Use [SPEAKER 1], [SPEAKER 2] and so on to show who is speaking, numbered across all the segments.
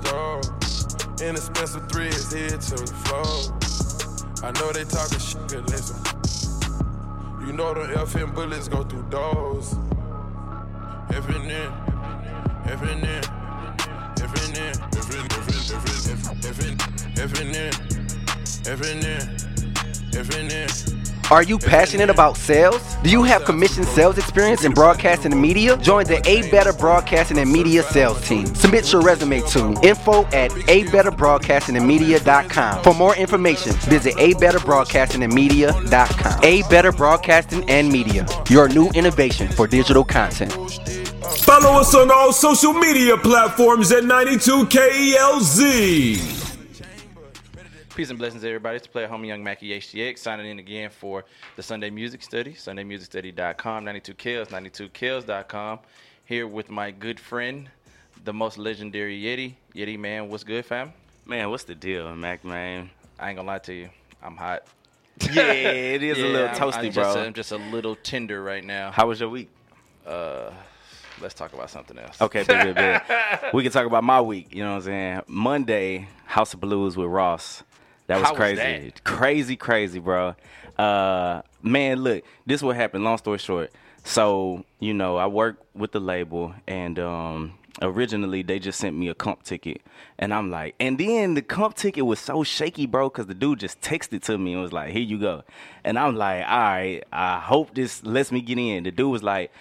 [SPEAKER 1] store. Inexpensive threads here to the floor. I know they talking shit, but listen. You know the FM bullets go through doors. Every in, every in, every in, every every every every every in, every in, every in.
[SPEAKER 2] Are you passionate about sales? Do you have commission sales experience in broadcasting and media? Join the A Better Broadcasting and Media sales team. Submit your resume to info at abetterbroadcastingandmedia.com. For more information, visit abetterbroadcastingandmedia.com. A Better Broadcasting and Media, your new innovation for digital content.
[SPEAKER 3] Follow us on all social media platforms at 92KELZ.
[SPEAKER 4] Peace and blessings, everybody. It's the player homie Young Mackie HTX signing in again for the Sunday Music Study, SundayMusicStudy.com, 92kills, 92kills.com. Here with my good friend, the most legendary Yeti. Yeti, man, what's good, fam?
[SPEAKER 5] Man, what's the deal, Mac, man?
[SPEAKER 4] I ain't gonna lie to you. I'm hot.
[SPEAKER 5] Yeah, it is a little
[SPEAKER 4] I'm-
[SPEAKER 5] toasty,
[SPEAKER 4] I'm
[SPEAKER 5] bro.
[SPEAKER 4] Just, I'm just a little tender right now.
[SPEAKER 5] How was your week?
[SPEAKER 4] Uh, let's talk about something else.
[SPEAKER 5] Okay, big, big, big. we can talk about my week. You know what I'm saying? Monday, House of Blues with Ross. That was
[SPEAKER 4] How was
[SPEAKER 5] crazy.
[SPEAKER 4] that?
[SPEAKER 5] Crazy, crazy, bro. Uh, man, look, this what happened. Long story short. So, you know, I work with the label, and um, originally they just sent me a comp ticket. And I'm like, and then the comp ticket was so shaky, bro, because the dude just texted to me and was like, here you go. And I'm like, all right, I hope this lets me get in. The dude was like,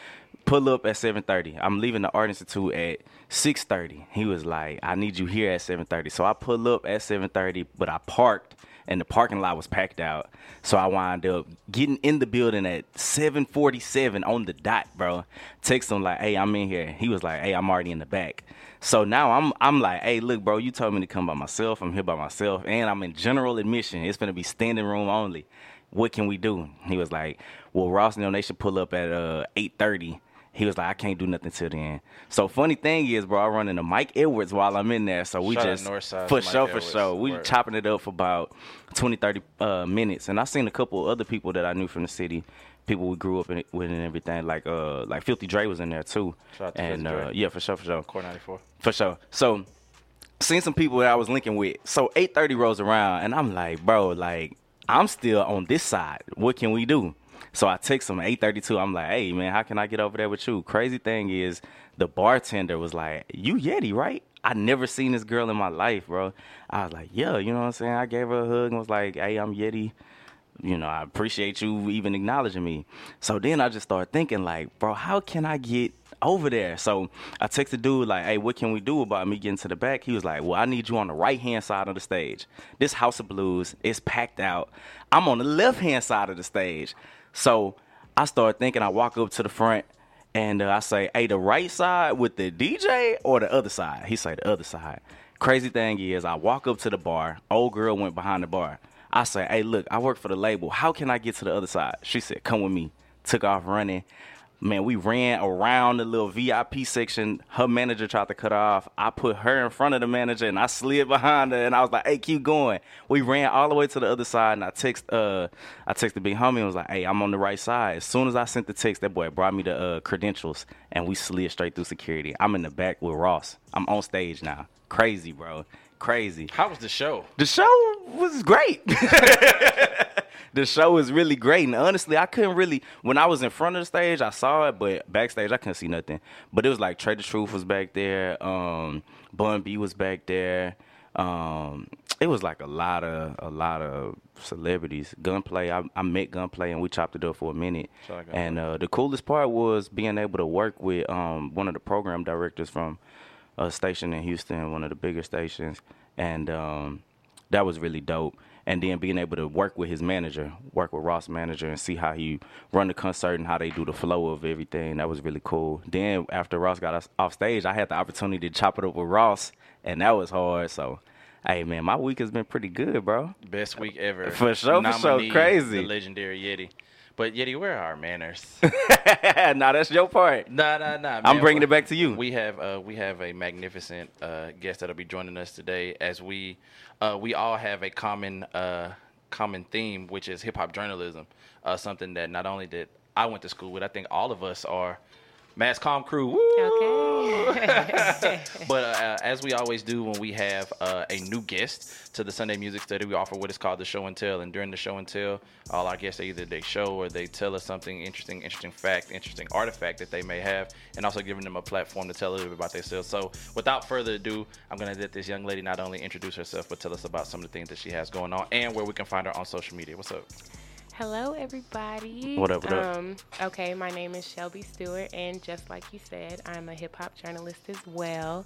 [SPEAKER 5] pull up at 7.30 i'm leaving the art institute at 6.30 he was like i need you here at 7.30 so i pull up at 7.30 but i parked and the parking lot was packed out. So i wind up getting in the building at 7.47 on the dot bro. Text him like hey i'm in here. He was like hey i'm already in the back. So now i'm i'm like hey look bro you told me to come by myself. I'm here by myself and i'm in general admission. It's gonna be standing room only. What can we do? He was like well ross and them, they should pull up at uh 8.30 he was like, I can't do nothing till then. So funny thing is, bro, I run into Mike Edwards while I'm in there. So we
[SPEAKER 4] Shout
[SPEAKER 5] just
[SPEAKER 4] Northside
[SPEAKER 5] for
[SPEAKER 4] Mike
[SPEAKER 5] sure, for sure. We
[SPEAKER 4] Word.
[SPEAKER 5] chopping it up for about 20, 30 uh, minutes. And I seen a couple other people that I knew from the city, people we grew up in, with and everything. Like uh, like Filthy Dre was in there too.
[SPEAKER 4] Shout out to
[SPEAKER 5] and uh, yeah, for sure, for sure.
[SPEAKER 4] Core 94.
[SPEAKER 5] For sure. So seen some people that I was linking with. So 8:30 rolls around and I'm like, bro, like I'm still on this side. What can we do? So I text him at 8:32. I'm like, hey man, how can I get over there with you? Crazy thing is, the bartender was like, you Yeti, right? I never seen this girl in my life, bro. I was like, yeah, you know what I'm saying? I gave her a hug and was like, hey, I'm Yeti you know, I appreciate you even acknowledging me. So then I just started thinking, like, bro, how can I get over there? So I texted the dude, like, hey, what can we do about me getting to the back? He was like, well, I need you on the right hand side of the stage. This House of Blues is packed out. I'm on the left hand side of the stage. So I start thinking, I walk up to the front. And uh, I say, hey, the right side with the DJ or the other side? He say the other side. Crazy thing is, I walk up to the bar. Old girl went behind the bar. I say, hey, look, I work for the label. How can I get to the other side? She said, come with me. Took off running. Man, we ran around the little VIP section. Her manager tried to cut her off. I put her in front of the manager and I slid behind her and I was like, hey, keep going. We ran all the way to the other side and I text uh I texted Big Homie and was like, hey, I'm on the right side. As soon as I sent the text, that boy brought me the uh, credentials and we slid straight through security. I'm in the back with Ross. I'm on stage now. Crazy, bro. Crazy.
[SPEAKER 4] How was the show?
[SPEAKER 5] The show was great. the show was really great, and honestly, I couldn't really. When I was in front of the stage, I saw it, but backstage, I couldn't see nothing. But it was like Trae tha Truth was back there, um, Bun B was back there. Um, it was like a lot of a lot of celebrities. Gunplay, I, I met Gunplay, and we chopped it up for a minute. And uh, the coolest part was being able to work with um, one of the program directors from a station in Houston, one of the bigger stations, and um, that was really dope. And then being able to work with his manager, work with Ross' manager, and see how he run the concert and how they do the flow of everything. That was really cool. Then after Ross got us off stage, I had the opportunity to chop it up with Ross, and that was hard. So, hey man, my week has been pretty good, bro.
[SPEAKER 4] Best week ever.
[SPEAKER 5] For sure, for sure. Crazy.
[SPEAKER 4] The legendary Yeti. But Yeti, where are our manners?
[SPEAKER 5] now that's your part.
[SPEAKER 4] Nah, nah, nah.
[SPEAKER 5] I'm bringing it back to you.
[SPEAKER 4] We have uh, we have a magnificent uh, guest that'll be joining us today, as we uh, we all have a common uh, common theme, which is hip hop journalism. Uh, something that not only did I went to school with, I think all of us are. Mass Com Crew, woo! but uh, as we always do when we have uh, a new guest to the Sunday Music Study, we offer what is called the show and tell. And during the show and tell, all our guests either they show or they tell us something interesting, interesting fact, interesting artifact that they may have, and also giving them a platform to tell a little bit about themselves. So without further ado, I'm gonna let this young lady not only introduce herself but tell us about some of the things that she has going on and where we can find her on social media. What's up?
[SPEAKER 6] Hello, everybody.
[SPEAKER 5] What up, what up?
[SPEAKER 6] Um, okay, my name is Shelby Stewart, and just like you said, I'm a hip hop journalist as well.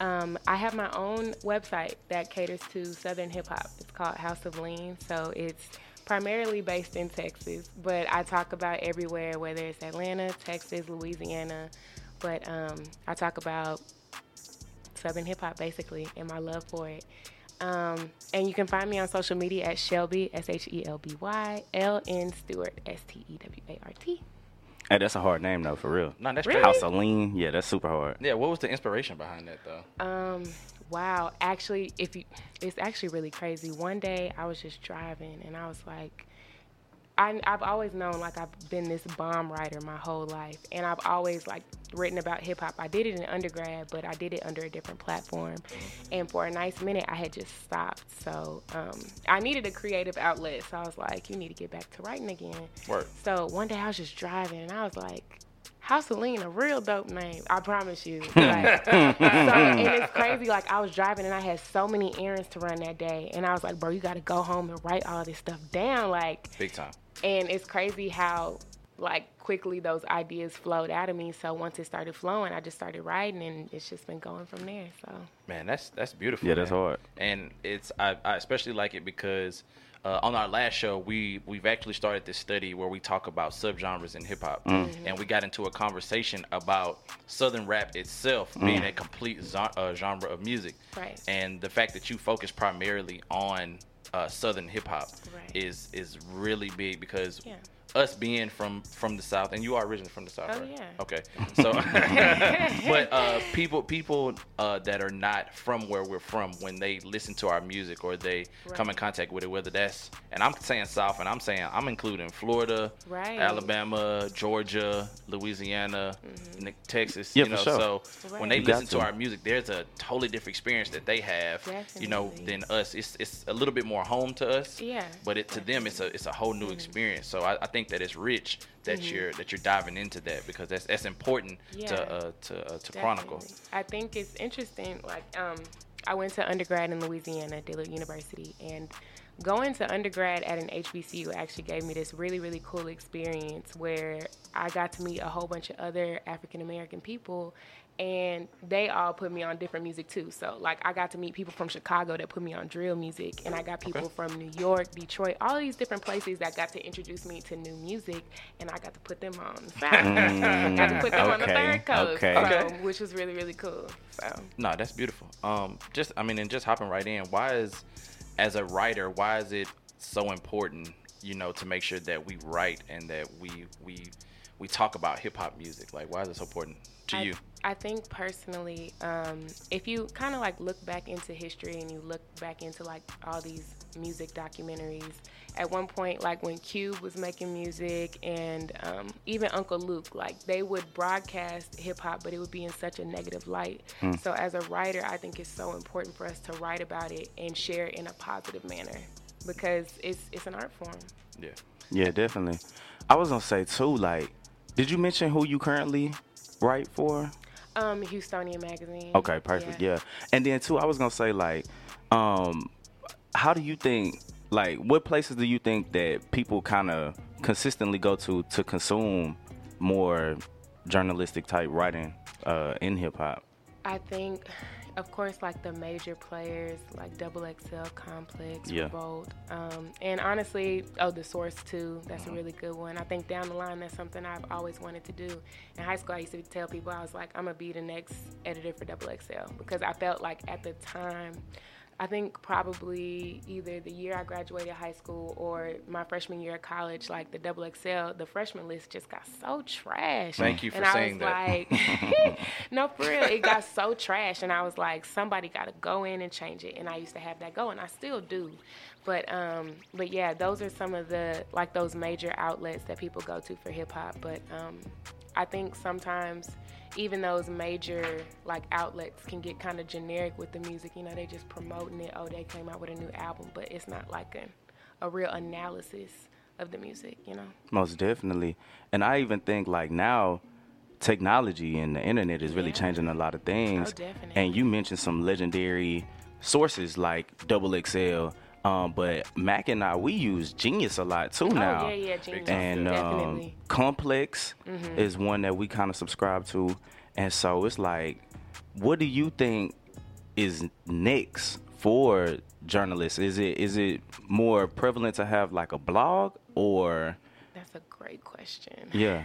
[SPEAKER 6] Um, I have my own website that caters to Southern hip hop. It's called House of Lean, so it's primarily based in Texas, but I talk about everywhere, whether it's Atlanta, Texas, Louisiana. But um, I talk about Southern hip hop basically and my love for it. Um, and you can find me on social media at Shelby, S H E L B Y, L N Stewart, S T E W A R T.
[SPEAKER 5] Hey, that's a hard name though, for real.
[SPEAKER 4] No, that's
[SPEAKER 6] Really?
[SPEAKER 4] great.
[SPEAKER 5] House of Lean, yeah, that's super hard.
[SPEAKER 4] Yeah, what was the inspiration behind that though?
[SPEAKER 6] Um, wow, actually, if you, it's actually really crazy. One day I was just driving and I was like, I, I've always known like I've been this bomb writer my whole life, and I've always like written about hip hop. I did it in undergrad, but I did it under a different platform, and for a nice minute I had just stopped. So um, I needed a creative outlet. So I was like, you need to get back to writing again.
[SPEAKER 4] Word.
[SPEAKER 6] So one day I was just driving and I was like, House of Lean, a real dope name. I promise you. Like, so, and it's crazy. Like I was driving and I had so many errands to run that day, and I was like, bro, you got to go home and write all this stuff down. Like,
[SPEAKER 4] Big time.
[SPEAKER 6] And it's crazy how like quickly those ideas flowed out of me. So once it started flowing, I just started writing, and it's just been going from there. So
[SPEAKER 4] Man, that's that's beautiful.
[SPEAKER 5] Yeah, that's hard.
[SPEAKER 4] And it's I, I especially like it because uh, on our last show we we've actually started this study where we talk about subgenres in hip hop, and we got into a conversation about southern rap itself being a complete zo- uh, genre of music,
[SPEAKER 6] Right.
[SPEAKER 4] And the fact that you focus primarily on uh, southern hip hop
[SPEAKER 6] Right.
[SPEAKER 4] is is really big because.
[SPEAKER 6] Yeah.
[SPEAKER 4] Us being from from the south, and you are originally from the south,
[SPEAKER 6] Oh,
[SPEAKER 4] right?
[SPEAKER 6] yeah.
[SPEAKER 4] Okay, so but uh, people people uh, that are not from where we're from, when they listen to our music or they come in contact with it, whether that's and I'm saying South, and I'm saying I'm including Florida,
[SPEAKER 6] Right.
[SPEAKER 4] Alabama, Georgia, Louisiana, Ni- Texas.
[SPEAKER 5] Yeah,
[SPEAKER 4] you
[SPEAKER 5] for
[SPEAKER 4] know,
[SPEAKER 5] sure.
[SPEAKER 4] so when they
[SPEAKER 5] You
[SPEAKER 4] listen to
[SPEAKER 5] to.
[SPEAKER 4] our music, there's a totally different experience that they have, you know, than us. It's it's a little bit more home to us,
[SPEAKER 6] Yeah,
[SPEAKER 4] But it to them, it's a it's a whole new experience. So I, I think that it's rich that you're that you're diving into that because that's that's important
[SPEAKER 6] Yeah.
[SPEAKER 4] to uh, to uh, to chronicle.
[SPEAKER 6] I think it's interesting. Like, um, I went to undergrad in Louisiana, Dillard University, and going to undergrad at an HBCU actually gave me this really, really cool experience where I got to meet a whole bunch of other African American people. And they all put me on different music too. So, like, I got to meet people from Chicago that put me on drill music, and I got people from New York, Detroit, all these different places that got to introduce me to new music, and I got to put them on the South. got to put them on the third coast
[SPEAKER 5] okay.
[SPEAKER 6] so,
[SPEAKER 4] Okay.
[SPEAKER 6] which was really really cool. So
[SPEAKER 4] No, that's beautiful. Um, just I mean, and just hopping right in. Why is, as a writer, why is it so important? You know, to make sure that we write and that we we we talk about hip hop music. Like, why is it so important to
[SPEAKER 6] I,
[SPEAKER 4] you?
[SPEAKER 6] I think personally, um, if you kind of like look back into history and you look back into like all these music documentaries, at one point, like when Cube was making music and um, even Uncle Luke, like they would broadcast hip hop, but it would be in such a negative light. So as a writer, I think it's so important for us to write about it and share it in a positive manner because it's it's an art form.
[SPEAKER 4] Yeah.
[SPEAKER 5] Yeah, definitely. I was gonna say too, like, did you mention who you currently write for?
[SPEAKER 6] Um, Houstonian magazine.
[SPEAKER 5] Okay, perfect. Yeah. And then too, I was gonna say like, um, how do you think like what places do you think that people kind of consistently go to to consume more journalistic type writing uh, in hip hop?
[SPEAKER 6] I think, of course, like the major players like Double XL, Complex,
[SPEAKER 5] Yeah.
[SPEAKER 6] Revolt, um, and honestly, oh, the Source too. That's a really good one. I think down the line, that's something I've always wanted to do. In high school, I used to tell people I was like, I'm gonna be the next editor for Double XL because I felt like at the time. I think probably either the year I graduated high school or my freshman year of college, like the double XL, the freshman list just got so trash.
[SPEAKER 4] Thank you for
[SPEAKER 6] and I
[SPEAKER 4] saying
[SPEAKER 6] was
[SPEAKER 4] that.
[SPEAKER 6] like, no, for real, it got so trash, and I was like, somebody got to go in and change it. And I used to have that go, and I still do. But um, but yeah, those are some of the like those major outlets that people go to for hip hop. But um, I think sometimes even those major like outlets can get kind of generic with the music. You know, they just promoting it. Oh, they came out with a new album, but it's not like a, a real analysis of the music. You know.
[SPEAKER 5] Most definitely. And I even think like now technology and the internet is really
[SPEAKER 6] Yeah.
[SPEAKER 5] changing a lot of things.
[SPEAKER 6] Oh, definitely.
[SPEAKER 5] And you mentioned some legendary sources like Double XL. Um, but Mac and I, we use Genius a lot too now.
[SPEAKER 6] Oh yeah, yeah, Genius.
[SPEAKER 5] and um,
[SPEAKER 6] definitely. Mm-hmm.
[SPEAKER 5] Complex is one that we kind of subscribe to, and so it's like, what do you think is next for journalists? Is it is it more prevalent to have like a blog or
[SPEAKER 6] That's a great question.
[SPEAKER 5] yeah?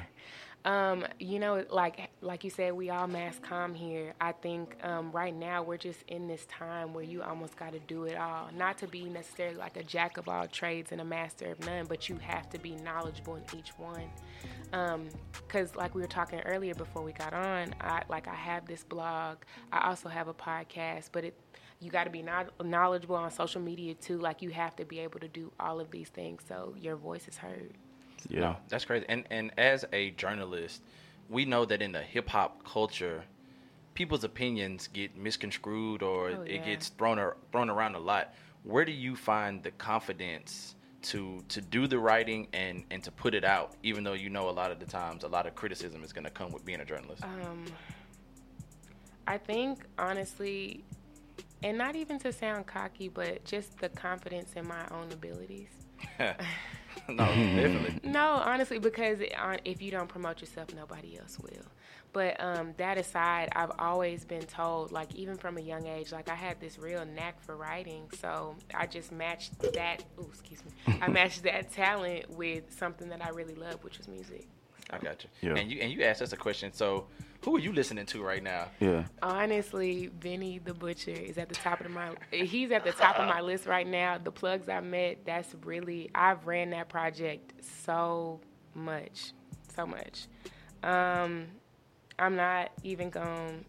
[SPEAKER 6] Um, you know, like like you said, we all mass comm here. I think um, right now we're just in this time where you almost got to do it all. Not to be necessarily like a jack of all trades and a master of none, but you have to be knowledgeable in each one. Because like we were talking earlier before we got on, I like I have this blog. I also have a podcast, but it you got to be knowledgeable on social media too. Like you have to be able to do all of these things so your voice is heard.
[SPEAKER 5] Yeah.
[SPEAKER 4] No, that's crazy. And and as a journalist, we know that in the hip hop culture, people's opinions get misconstrued or
[SPEAKER 6] Oh,
[SPEAKER 4] it gets thrown ar- thrown around a lot. Where do you find the confidence to to do the writing and and to put it out, even though you know a lot of the times a lot of criticism is going to come with being a journalist?
[SPEAKER 6] Um, I think honestly, and not even to sound cocky, but just the confidence in my own abilities.
[SPEAKER 4] no, definitely.
[SPEAKER 6] No, honestly, because it, uh, if you don't promote yourself, nobody else will. But um, that aside, I've always been told, like even from a young age, like I had this real knack for writing. So I just matched that. Ooh, excuse me. I matched that talent with something that I really love, which was music.
[SPEAKER 4] I got you.
[SPEAKER 5] Yeah.
[SPEAKER 4] And you and you asked us a question. So, who are you listening to right now?
[SPEAKER 5] Yeah.
[SPEAKER 6] Honestly, Benny the Butcher is at the top of my. He's at the top of my list right now. The plugs I met, that's really. I've ran that project so much, so much. Um, I'm not even going.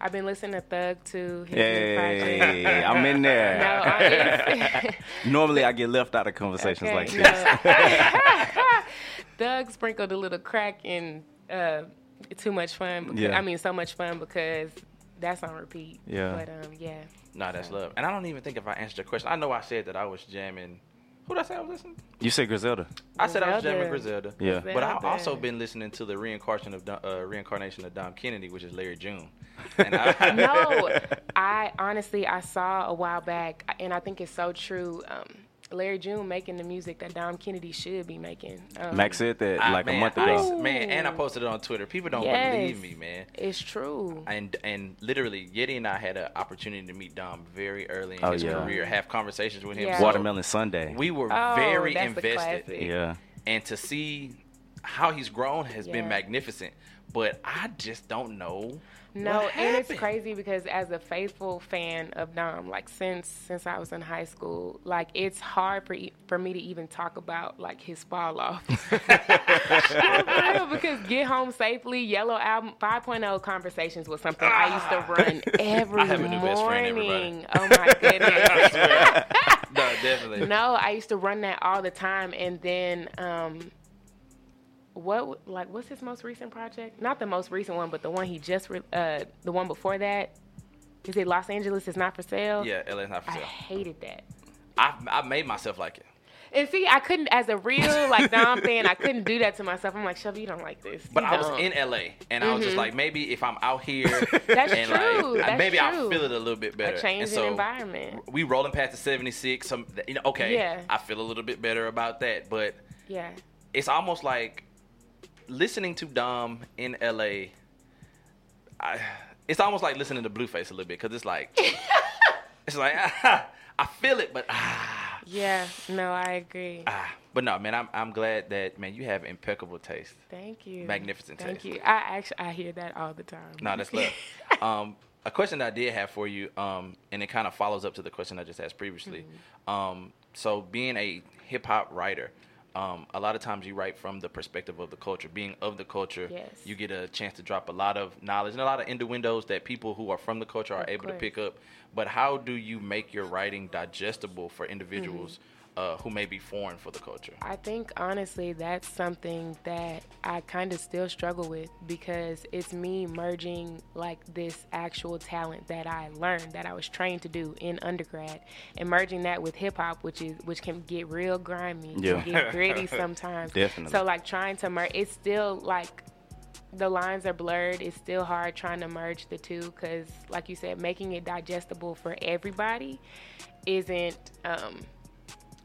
[SPEAKER 6] I've been listening to Thug too. His new project.
[SPEAKER 5] Hey, I'm in
[SPEAKER 6] No,
[SPEAKER 5] there.
[SPEAKER 6] I,
[SPEAKER 5] Normally, I get left out of conversations
[SPEAKER 6] okay,
[SPEAKER 5] like this.
[SPEAKER 6] no. Thug sprinkled a little crack in uh, too much fun. Because,
[SPEAKER 5] Yeah.
[SPEAKER 6] I mean, so much fun because that's on repeat.
[SPEAKER 5] Yeah.
[SPEAKER 6] But um, yeah.
[SPEAKER 4] Nah, that's love. And I don't even think if I answered your question. I know I said that I was jamming. Who did I say I was listening? to?
[SPEAKER 5] You said Griselda.
[SPEAKER 4] I said I was jamming
[SPEAKER 6] Griselda.
[SPEAKER 4] Griselda.
[SPEAKER 5] Yeah.
[SPEAKER 4] But I've also been listening to the reincarnation of Dom, uh, reincarnation of Dom Kennedy, which is Larry June. And I,
[SPEAKER 6] no, I honestly I saw a while back, and I think it's so true. Um, Larry June making the music that Dom Kennedy should be making. Um,
[SPEAKER 5] Max said that
[SPEAKER 4] I-
[SPEAKER 5] like
[SPEAKER 4] man,
[SPEAKER 5] a month
[SPEAKER 4] I-
[SPEAKER 5] ago.
[SPEAKER 4] man, and I posted it on Twitter. People don't
[SPEAKER 6] Yes.
[SPEAKER 4] believe me, man.
[SPEAKER 6] It's true.
[SPEAKER 4] And and literally, Yeti and I had an opportunity to meet Dom very early in
[SPEAKER 5] Oh,
[SPEAKER 4] his
[SPEAKER 5] yeah.
[SPEAKER 4] career, have conversations with him.
[SPEAKER 6] Yeah.
[SPEAKER 4] So
[SPEAKER 5] Watermelon Sunday.
[SPEAKER 4] We were
[SPEAKER 6] Oh,
[SPEAKER 4] very
[SPEAKER 6] that's
[SPEAKER 4] invested.
[SPEAKER 6] classic.
[SPEAKER 5] yeah.
[SPEAKER 4] and to see how he's grown has been magnificent. But I just don't know.
[SPEAKER 6] No, and it's crazy because as a faithful fan of Dom, like since since I was in high school, like it's hard for for me to even talk about like his fall off. Real, because Get Home Safely, Yellow Album 5.0 conversations was something I used to run every
[SPEAKER 4] I have a new best friend,
[SPEAKER 6] morning. Oh my goodness.
[SPEAKER 4] No, definitely.
[SPEAKER 6] no, I used to run that all the time, and then um, what like what's his most recent project? Not the most recent one, but the one he just re- uh, the one before that. Is it Los Angeles is not for sale?
[SPEAKER 4] Yeah, LA is not for sale.
[SPEAKER 6] I hated that.
[SPEAKER 4] I I made myself like it.
[SPEAKER 6] And see, I couldn't, as a real like Dom fan, I couldn't do that to myself. I'm like, Shelby, you don't like this.
[SPEAKER 4] But
[SPEAKER 6] You
[SPEAKER 4] I was
[SPEAKER 6] don't."
[SPEAKER 4] in LA, and I was just like, maybe if I'm out here,
[SPEAKER 6] Mm-hmm. That's
[SPEAKER 4] and
[SPEAKER 6] true,
[SPEAKER 4] like,
[SPEAKER 6] that's
[SPEAKER 4] maybe I'll feel it a little bit better.
[SPEAKER 6] a change
[SPEAKER 4] and so
[SPEAKER 6] in environment.
[SPEAKER 4] We rolling past the 76. Some, you know, okay,
[SPEAKER 6] Yeah.
[SPEAKER 4] I feel a little bit better about that. But
[SPEAKER 6] Yeah.
[SPEAKER 4] it's almost like listening to Dom in LA. I, it's almost like listening to Blueface a little bit because it's like, it's like I feel it, but ah,
[SPEAKER 6] Yeah. No, I agree.
[SPEAKER 4] ah. But no, man, I'm I'm glad that man you have impeccable taste.
[SPEAKER 6] Thank you.
[SPEAKER 4] Magnificent
[SPEAKER 6] Thank
[SPEAKER 4] taste.
[SPEAKER 6] Thank you. I actually I hear that all the time.
[SPEAKER 4] No, that's love. um, a question that I did have for you, um, and it kind of follows up to the question I just asked previously.
[SPEAKER 6] Mm-hmm.
[SPEAKER 4] Um, so, being a hip hop writer, um, a lot of times you write from the perspective of the culture. Being of the culture,
[SPEAKER 6] Yes.
[SPEAKER 4] you get a chance to drop a lot of knowledge and a lot of innuendos that people who are from the culture are
[SPEAKER 6] Of
[SPEAKER 4] able to pick up. But how do you make your writing digestible for individuals? Uh, who may be foreign for the culture?
[SPEAKER 6] I think honestly that's something that I kind of still struggle with because it's me merging like this actual talent that I learned that I was trained to do in undergrad and merging that with hip hop which is which can get real grimy,
[SPEAKER 5] Yeah.
[SPEAKER 6] can get gritty sometimes.
[SPEAKER 5] Definitely.
[SPEAKER 6] So like trying to merge it's still like the lines are blurred. It's still hard trying to merge the two because, like you said, making it digestible for everybody isn't. Um,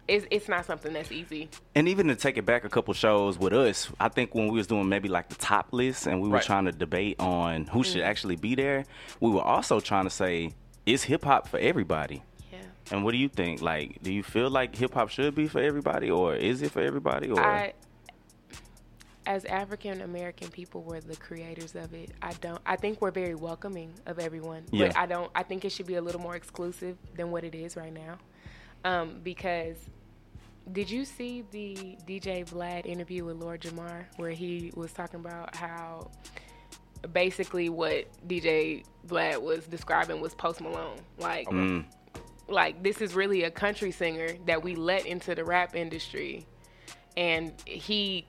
[SPEAKER 6] it's, it's not something that's easy.
[SPEAKER 5] And even to take it back a couple shows with us, I think when we was doing maybe like the top list and we were
[SPEAKER 4] Right.
[SPEAKER 5] trying to debate on who
[SPEAKER 6] Mm.
[SPEAKER 5] should actually be there, we were also trying to say, is hip hop for everybody?
[SPEAKER 6] Yeah.
[SPEAKER 5] And what do you think? Like, do you feel like hip hop should be for everybody, or is it for everybody? Or
[SPEAKER 6] I, as African American people, were the creators of it. I don't. I think we're very welcoming of everyone,
[SPEAKER 5] Yeah.
[SPEAKER 6] but I don't. I think it should be a little more exclusive than what it is right now, um, because. Did you see the DJ Vlad interview with Lord Jamar where he was talking about how basically what DJ Vlad was describing was Post Malone. Like
[SPEAKER 5] Mm.
[SPEAKER 6] like this is really a country singer that we let into the rap industry and he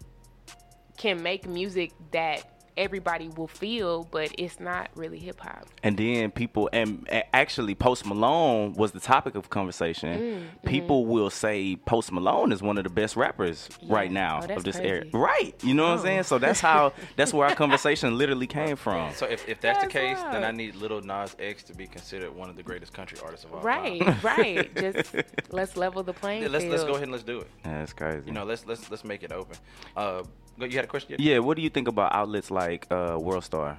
[SPEAKER 6] can make music that everybody will feel but it's not really hip hop.
[SPEAKER 5] And then people, and actually, Post Malone was the topic of conversation.
[SPEAKER 6] Mm,
[SPEAKER 5] People will say Post Malone is one of the best rappers right now
[SPEAKER 6] Oh,
[SPEAKER 5] of this
[SPEAKER 6] crazy.
[SPEAKER 5] era. Right. You know what I'm
[SPEAKER 6] Oh.
[SPEAKER 5] saying? So that's how, that's where our conversation literally came from.
[SPEAKER 4] So if, if that's, the
[SPEAKER 6] That's
[SPEAKER 4] case, then I need Lil Nas X to be considered one of the greatest country artists of all
[SPEAKER 6] Right,
[SPEAKER 4] time.
[SPEAKER 6] right. Right. Just let's level the playing
[SPEAKER 4] Yeah, let's
[SPEAKER 6] field.
[SPEAKER 4] let's go ahead and let's do it.
[SPEAKER 5] Yeah, That's crazy.
[SPEAKER 4] You know, let's let's let's make it open. Uh, go- you had a question?
[SPEAKER 5] yeah, what do you think about outlets like uh, World Star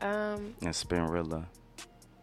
[SPEAKER 6] Um,
[SPEAKER 5] and Spinrilla?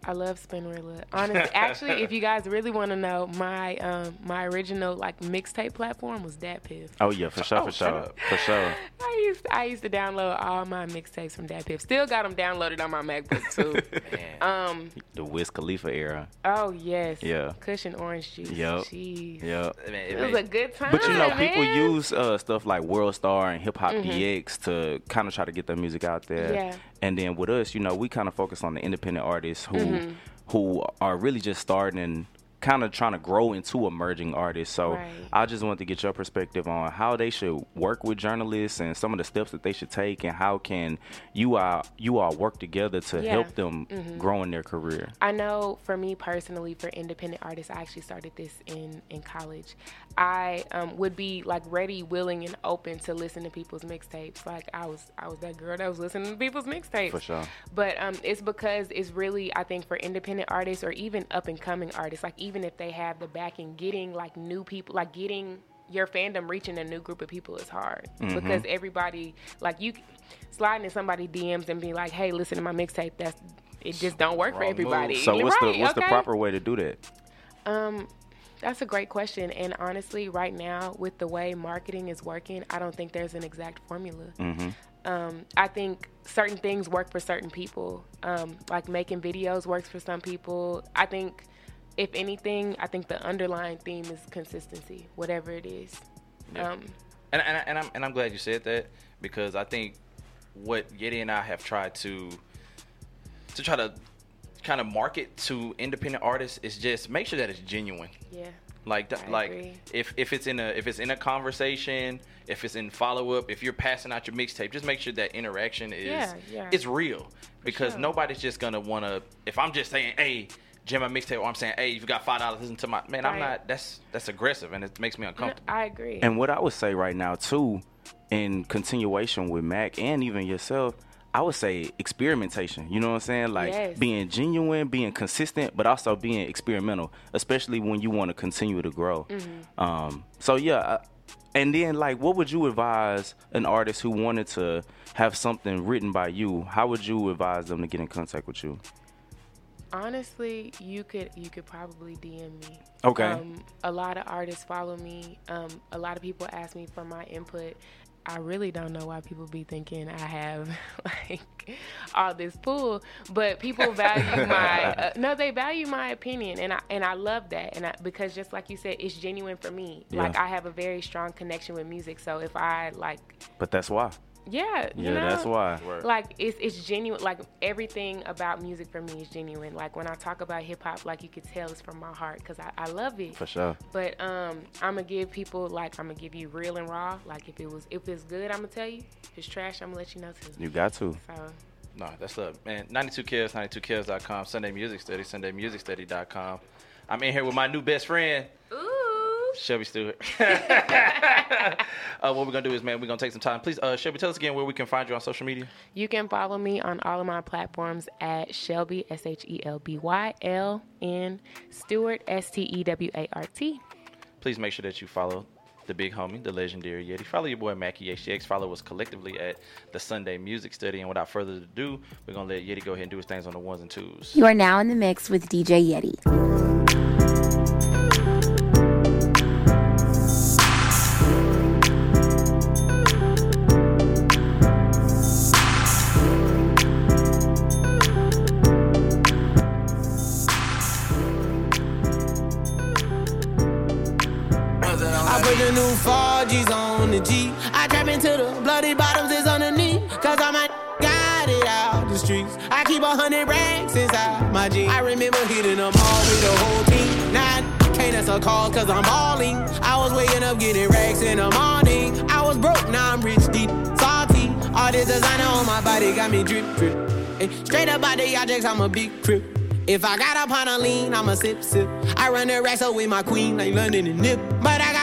[SPEAKER 6] I love Spinrilla. Honestly, actually, if you guys really want to know, my um my original like mixtape platform was DatPiff.
[SPEAKER 5] Oh yeah, for sure,
[SPEAKER 4] Oh,
[SPEAKER 5] for sure, for sure.
[SPEAKER 6] I used I used to download all my mixtapes from DatPiff. Still got them downloaded on my MacBook too. Um.
[SPEAKER 5] The Wiz Khalifa era.
[SPEAKER 6] Oh yes.
[SPEAKER 5] Yeah.
[SPEAKER 6] Kush and Orange Juice.
[SPEAKER 5] Yep.
[SPEAKER 6] Jeez.
[SPEAKER 5] Yeah.
[SPEAKER 6] It was a good time.
[SPEAKER 5] But you know, people use uh, stuff like World Star and Hip Hop DX to kind of try to get their music out there.
[SPEAKER 6] Mm-hmm. Yeah.
[SPEAKER 5] And then with us, you know, we kind of focus on the independent artists who
[SPEAKER 6] Mm-hmm.
[SPEAKER 5] who are really just starting kind of trying to grow into emerging artists. So
[SPEAKER 6] Right.
[SPEAKER 5] I just wanted to get your perspective on how they should work with journalists and some of the steps that they should take and how can you all you all work together to
[SPEAKER 6] Yeah.
[SPEAKER 5] help them
[SPEAKER 6] Mm-hmm.
[SPEAKER 5] grow in their career.
[SPEAKER 6] I know for me personally, for independent artists, I actually started this in in college. I um, would be like ready, willing, and open to listen to people's mixtapes. Like I was, I was that girl that was listening to people's mixtapes.
[SPEAKER 5] For sure.
[SPEAKER 6] But um, it's because it's really, I think, for independent artists or even up and coming artists, like even if they have the backing, getting like new people, like getting your fandom reaching a new group of people is hard
[SPEAKER 5] Mm-hmm.
[SPEAKER 6] because everybody, like you, sliding in somebody DMs and being like, "Hey, listen to my mixtape." That's it. Just don't work for everybody.
[SPEAKER 4] move.
[SPEAKER 5] So
[SPEAKER 6] You're
[SPEAKER 5] what's
[SPEAKER 6] right,
[SPEAKER 5] the what's the proper way to do that?
[SPEAKER 6] Um, that's a great question. And honestly, right now, with the way marketing is working, I don't think there's an exact formula. Um, I think certain things work for certain people. Um, like making videos works for some people. I think, if anything, I think the underlying theme is consistency, whatever it is. Um,
[SPEAKER 4] and and, and I'm and I'm glad you said that because I think what Yeti and I have tried to to try to kind of market to independent artists is just make sure that it's genuine.
[SPEAKER 6] yeah.
[SPEAKER 4] Like th-
[SPEAKER 6] I
[SPEAKER 4] like
[SPEAKER 6] agree.
[SPEAKER 4] if if it's in a if it's in a conversation, if it's in follow up, if you're passing out your mixtape, just make sure that interaction is
[SPEAKER 6] Yeah, yeah.
[SPEAKER 4] it's real because
[SPEAKER 6] sure.
[SPEAKER 4] nobody's just gonna wanna. If I'm just saying, hey. Jam my mixtape, or I'm saying, hey, you've got five dollars, listen to my man. I'm not. That's that's aggressive, and it makes me uncomfortable.
[SPEAKER 6] I agree.
[SPEAKER 5] And what I would say right now too, in continuation with Mac and even yourself, I would say experimentation. You know what I'm saying? Like
[SPEAKER 6] Yes.
[SPEAKER 5] being genuine, being consistent, but also being experimental, especially when you want to continue to grow.
[SPEAKER 6] Mm-hmm.
[SPEAKER 5] Um, so yeah. I- and then, like, what would you advise an artist who wanted to have something written by you? How would you advise them to get in contact with you?
[SPEAKER 6] Honestly, you could you could probably DM me.
[SPEAKER 5] Okay.
[SPEAKER 6] Um, a lot of artists follow me. Um, a lot of people ask me for my input. I really don't know why people be thinking I have like all this pull, but people value my uh, no, they value my opinion, and I and I love that, and I, because just like you said, it's genuine for me.
[SPEAKER 5] Yeah.
[SPEAKER 6] Like I have a very strong connection with music, so if I like
[SPEAKER 5] But that's why.
[SPEAKER 6] Yeah, you
[SPEAKER 5] Yeah,
[SPEAKER 6] know,
[SPEAKER 5] that's why.
[SPEAKER 6] Like it's it's genuine. Like everything about music for me is genuine. Like when I talk about hip hop, like you could tell it's from my heart because I, I love it.
[SPEAKER 5] For sure.
[SPEAKER 6] But um, I'm gonna give people like I'm gonna give you real and raw. Like if it was if it's good, I'm gonna tell you. If it's trash, I'm gonna let you know too.
[SPEAKER 5] You got to.
[SPEAKER 6] So
[SPEAKER 4] No, that's up, man. 92 Kills, 92kills.com, Sunday Music Study, SundayMusicStudy.com. I'm in here with my new best friend,
[SPEAKER 6] ooh.
[SPEAKER 4] Shelby Stewart. uh, what we're gonna do is, man, we're gonna take some time. Please, uh, Shelby, tell us again where we can find you on social media.
[SPEAKER 6] You can follow me on all of my platforms at Shelby S H E L B Y L N Stewart S T E W A R T.
[SPEAKER 4] Please make sure that you follow the big homie, the legendary Yeti. Follow your boy Mackie HTX. Follow us collectively at the Sunday Music Study. And without further ado, we're gonna let Yeti go ahead and do his things on the ones and twos.
[SPEAKER 7] You are now in the mix with DJ Yeti.
[SPEAKER 8] 4G's on the G. I trap into the bloody bottoms is underneath. Cause all my got it out the streets. I keep a hundred racks inside my jeans. I remember hitting them all with the whole team. Now can't answer calls cause I'm balling. I was waking up getting racks in the morning. I was broke, now I'm rich, deep, salty. All this designer on my body got me drip, drip. Straight up out the objects, I'm a big crip. If I got up on a lean, I'ma sip, sip. I run the racks up with my queen, like London and Nip. But I got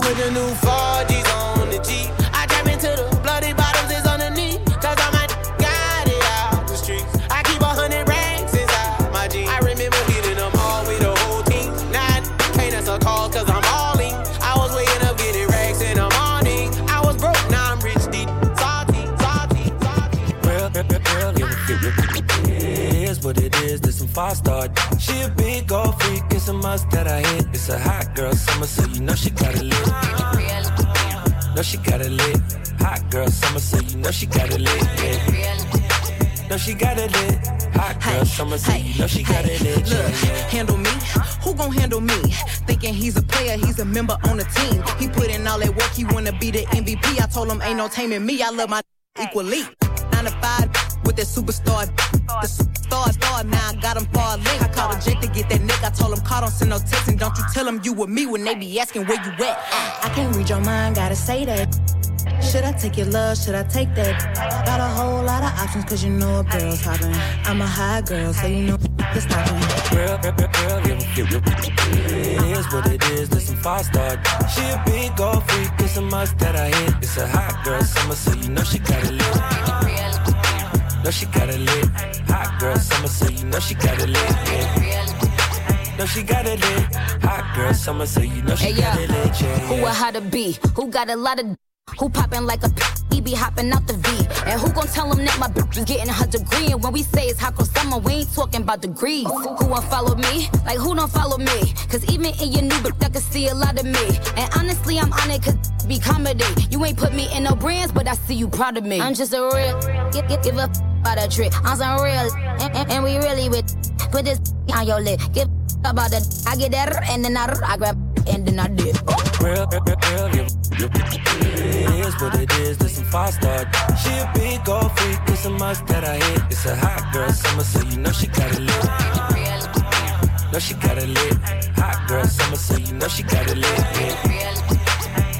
[SPEAKER 8] Put the new 4G's on
[SPEAKER 9] five star. She a big old freak. It's a must that I hit. It's a hot girl summer, so you know she got it lit. Know she got it lit. Hot girl summer, so you know she got it lit. Yeah. Know she got it lit. Hot girl summer, so you know she got it lit.
[SPEAKER 10] Look, handle me. Who gon' handle me? Thinking he's a player, he's a member on the team. He put in all that work, he wanna be the MVP. I told him ain't no taming me. I love my equally. Nine to five with that superstar. The superstar star. Now I got him far link. I called a Jake to get that nick. I told him call, don't send no text, and don't you tell him you with me when they be asking where you at.
[SPEAKER 7] I can't read your mind, gotta say that. Should I take your love? Should I take that? Got a whole lot of options, cause you know a girl's hopping. I'm a high girl, so you know it's stopping.
[SPEAKER 9] Real, real, real, real, real, real. It is what it is. This some five star. She a big old freak. It's a must that I hit. It's a hot girl summer, so you know she got it lit. Know she got it lit. Hot girl summer, so you know she got it lit. Yeah. Know she got it lit. Hot girl summer, so you know she
[SPEAKER 11] Hey,
[SPEAKER 9] got
[SPEAKER 11] yeah.
[SPEAKER 9] it lit. Yeah,
[SPEAKER 11] Who
[SPEAKER 9] yeah.
[SPEAKER 11] a how to be? Who got a lot of who poppin' like a p- he be hopping out the V? And who gon' tell him that my bitch is getting her degree? And when we say it's hot girl summer, we ain't talking about degrees. Who won't follow me? Like who don't follow me? Cause even in your new bitch, I can see a lot of me. And honestly, I'm on it cause be comedy. You ain't put me in no brands, but I see you proud of me. I'm just a real, give, give, give a f- about a trick. I'm some real, and, and, and we really with. Put this on your lip. Give about that. I get that, and then I, I grab, and then I dip.
[SPEAKER 9] Real, real, real. It is what it is. This some five star. She a big old freak. It's a must that I hit. It's a hot girl summer, so you know she got it lit. Know she got it lit. Hot girl summer, so you know she got it lit. Yeah.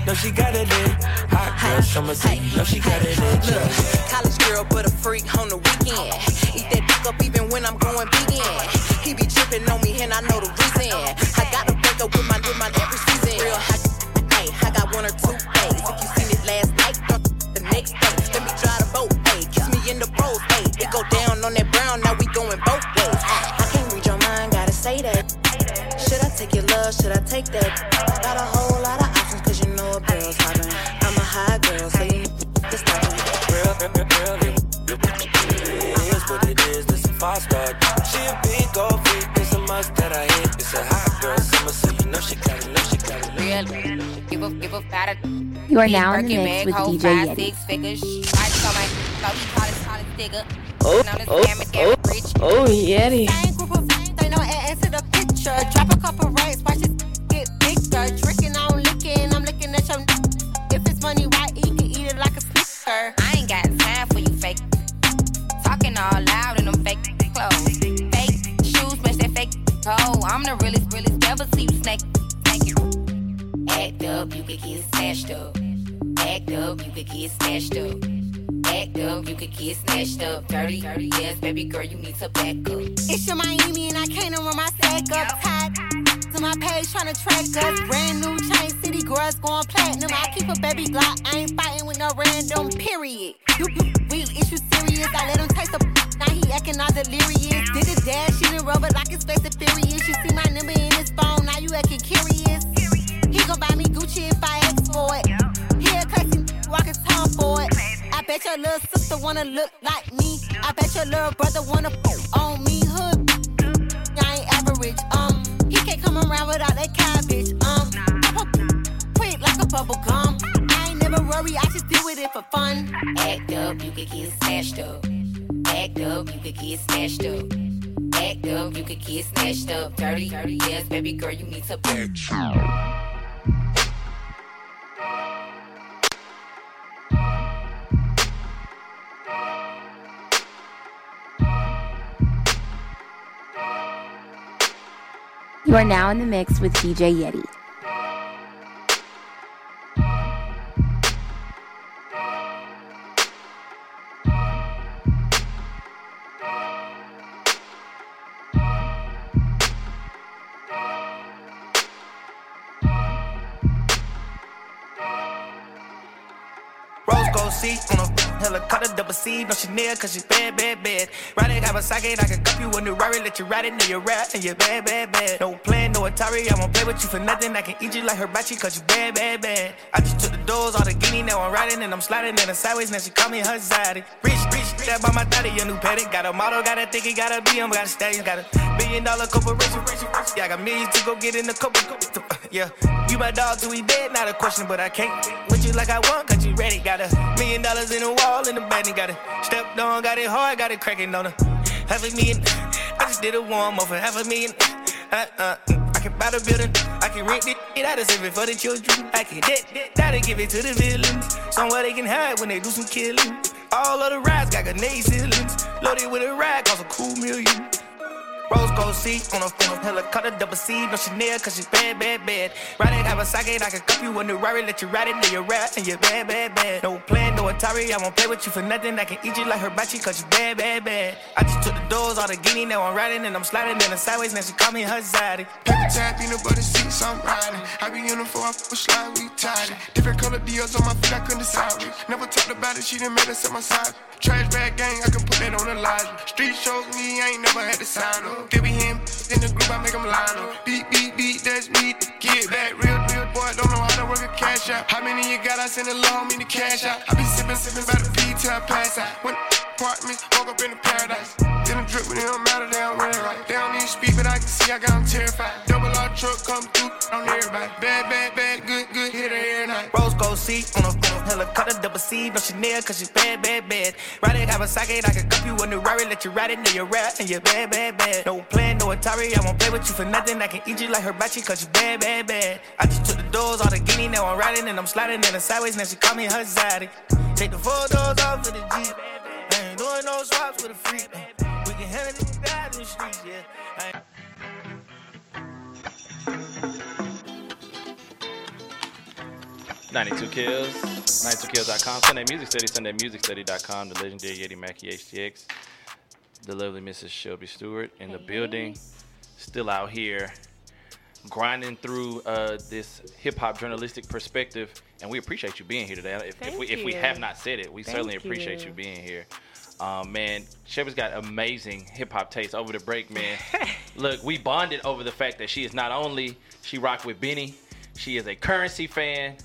[SPEAKER 9] Know she got it lit. Hot girl summer, you know she got it lit.
[SPEAKER 10] Look, college girl, but a freak on the weekend. Eat that dick up even when I'm going vegan. He be tripping on me and I know the reason. I gotta break up with my with my every season. Real hot, hey, I got one or two days. If you seen it last night, the next day. Let me drive the boat, hey, kiss me in the rose, hey. It go down on that brown, now we going both ways.
[SPEAKER 7] I can't read your mind, gotta say that. Should I take your love? Should I take that? Got a whole lot of options, cause you know a girl's hopping. I'm a high girl, so you know
[SPEAKER 12] this nothing.
[SPEAKER 10] Real, real, real, it is what it is. This a five star. She a big gold freak. It's a must that I hit. It's a hot girl summer, so you know she got it. Know she got it.
[SPEAKER 13] Real, give a give a pat
[SPEAKER 14] You are now in the mix with DJ
[SPEAKER 13] five,
[SPEAKER 14] Yeti.
[SPEAKER 13] six figures. Lights on my, so he call it, call it digger.
[SPEAKER 15] Oh, oh,
[SPEAKER 13] scam is getting
[SPEAKER 15] oh, oh, Yeti.
[SPEAKER 12] Same group of they know add to the picture. Drop a couple rights, watch it get bigger. Tricking It's money you can eat it like a snicker.
[SPEAKER 13] I ain't got time for you fake. Talking all loud in them fake clothes. Fake shoes, match that fake toe. I'm the realest, realest, never see you snake. Thank you. Act up, you could get snatched up. Act up, you could get snatched up. Act up, you could get snatched up. Dirty, dirty, yes, baby girl, you need to back up.
[SPEAKER 12] It's your Miami and I can't run my sack up tight. To my page trying to track us. Brand new chain city girls going platinum. I keep a baby Glock. I ain't fighting with no random period. You, you real issue serious. I let him taste the now he acting all delirious. Did a dash in the rubber like it's fast and furious. You see my number in his phone. Now you acting curious. He gon' buy me Gucci if I ask for it. He a classy walk his tongue for it. I bet your little sister wanna look like me. I bet your little brother wanna on me. Hood I ain't average. Um, he can't come around without that cabbage. Um, pop up quick like a bubble gum. I ain't never worry, I just deal with it for fun.
[SPEAKER 13] Act up, you could get snatched up. Act up, you could get snatched up. Act up, you could get snatched up. Dirty, dirty, yes, baby girl, you need to back
[SPEAKER 14] You are now in the mix with DJ Yeti.
[SPEAKER 16] A helicopter, double C, no Chanel, cause she's bad, bad, bad. Riding Kawasaki, I can cup you in the Rari, let you ride it, now you're rap, and you're bad, bad, bad. No plan, no Atari, I won't play with you for nothing. I can eat you like hibachi, cause you bad, bad, bad. I just took the doors, all the guinea, now I'm riding, and I'm sliding in the sideways, now she call me her zaddy. Rich, rich, that by my daddy, a new paddock. Got a model, got a thicky, got a BM, got a stallion, got a billion dollar corporation. Yeah, I got millions to go get in the couple, yeah. You my dog do we dead, not a question, but I can't with you like I want, cause you ready. Got a million dollars in the wall, in the bed, and got it stepped on, got it hard, got it cracking on her. Half a million, I just did a warm up for half a million. Uh, uh, I can buy the building, I can rent it, it I save it for the children. I can that, that, that'll give it to the villains. Somewhere they can hide when they do some killing. All of the rides got grenade ceilings. Loaded with a ride, cost a cool million. Rose gold seat on a phone, helicopter, double C, no Chanel, cause she's bad, bad, bad. Riding Kawasaki, I can cup you in the Rari, let you ride it, then you rap, and you're bad, bad, bad. No plan, no Atari, I won't play with you for nothing. I can eat you like hibachi, cause you bad, bad, bad. I just took the doors, all the guinea, now I'm riding, and I'm sliding in the sideways, now she call me her zaddy.
[SPEAKER 17] Paper tap, peanut butter seats, I'm riding. I be in the I fuck slide, we tied it. Different color deals on my feet, I couldn't decide. Never talked about it, she made us at my side. Trash bag gang, I can put that on the line. Street shows me, I ain't never had to sign up. They be him in the group, I make them line up. Beat, beat, beat, that's me. Get back, real, real boy, don't know how to work a cash out. How many you got? I send a loan, me the cash out. I be sipping, sipping by the P till I pass out. When apartments, woke up in the paradise. Then a drip, but it don't matter, they don't really right. They don't need speak, but I can see I got them terrified. Double R truck come through on everybody. Bad, bad, bad, good, good,
[SPEAKER 16] Seat on a phone, helicopter, double C, no Chanel, cause she's bad, bad, bad. Riding Kawasaki, I can cup you in the Rari, let you ride it, then you rap, and you're bad, bad, bad. No plan, no Atari, I won't play with you for nothing. I can eat you like hibachi, cause you bad, bad, bad. I just took the doors, all the guinea, now I'm riding, and I'm sliding in the sideways, now she call me her zaddy. Take the four doors off of the Jeep. I ain't doing no swaps with a freak. We can handle it guys in the streets, yeah.
[SPEAKER 4] 92 Kills, 92kills.com, Sunday Music Study, SundayMusicStudy.com, the legendary Yeti Mackie HTX, the lovely Mrs. Shelby Stewart in the building, still out here grinding through uh, this hip hop journalistic perspective, and we appreciate you being here today. If, if we if we have not said it, we
[SPEAKER 6] Thank
[SPEAKER 4] certainly appreciate
[SPEAKER 6] you.
[SPEAKER 4] you being here. Um, man, Shelby's got amazing hip hop taste. Over the break, man. Look, we bonded over the fact that she is not only she rocked with Benny, she is a currency fan,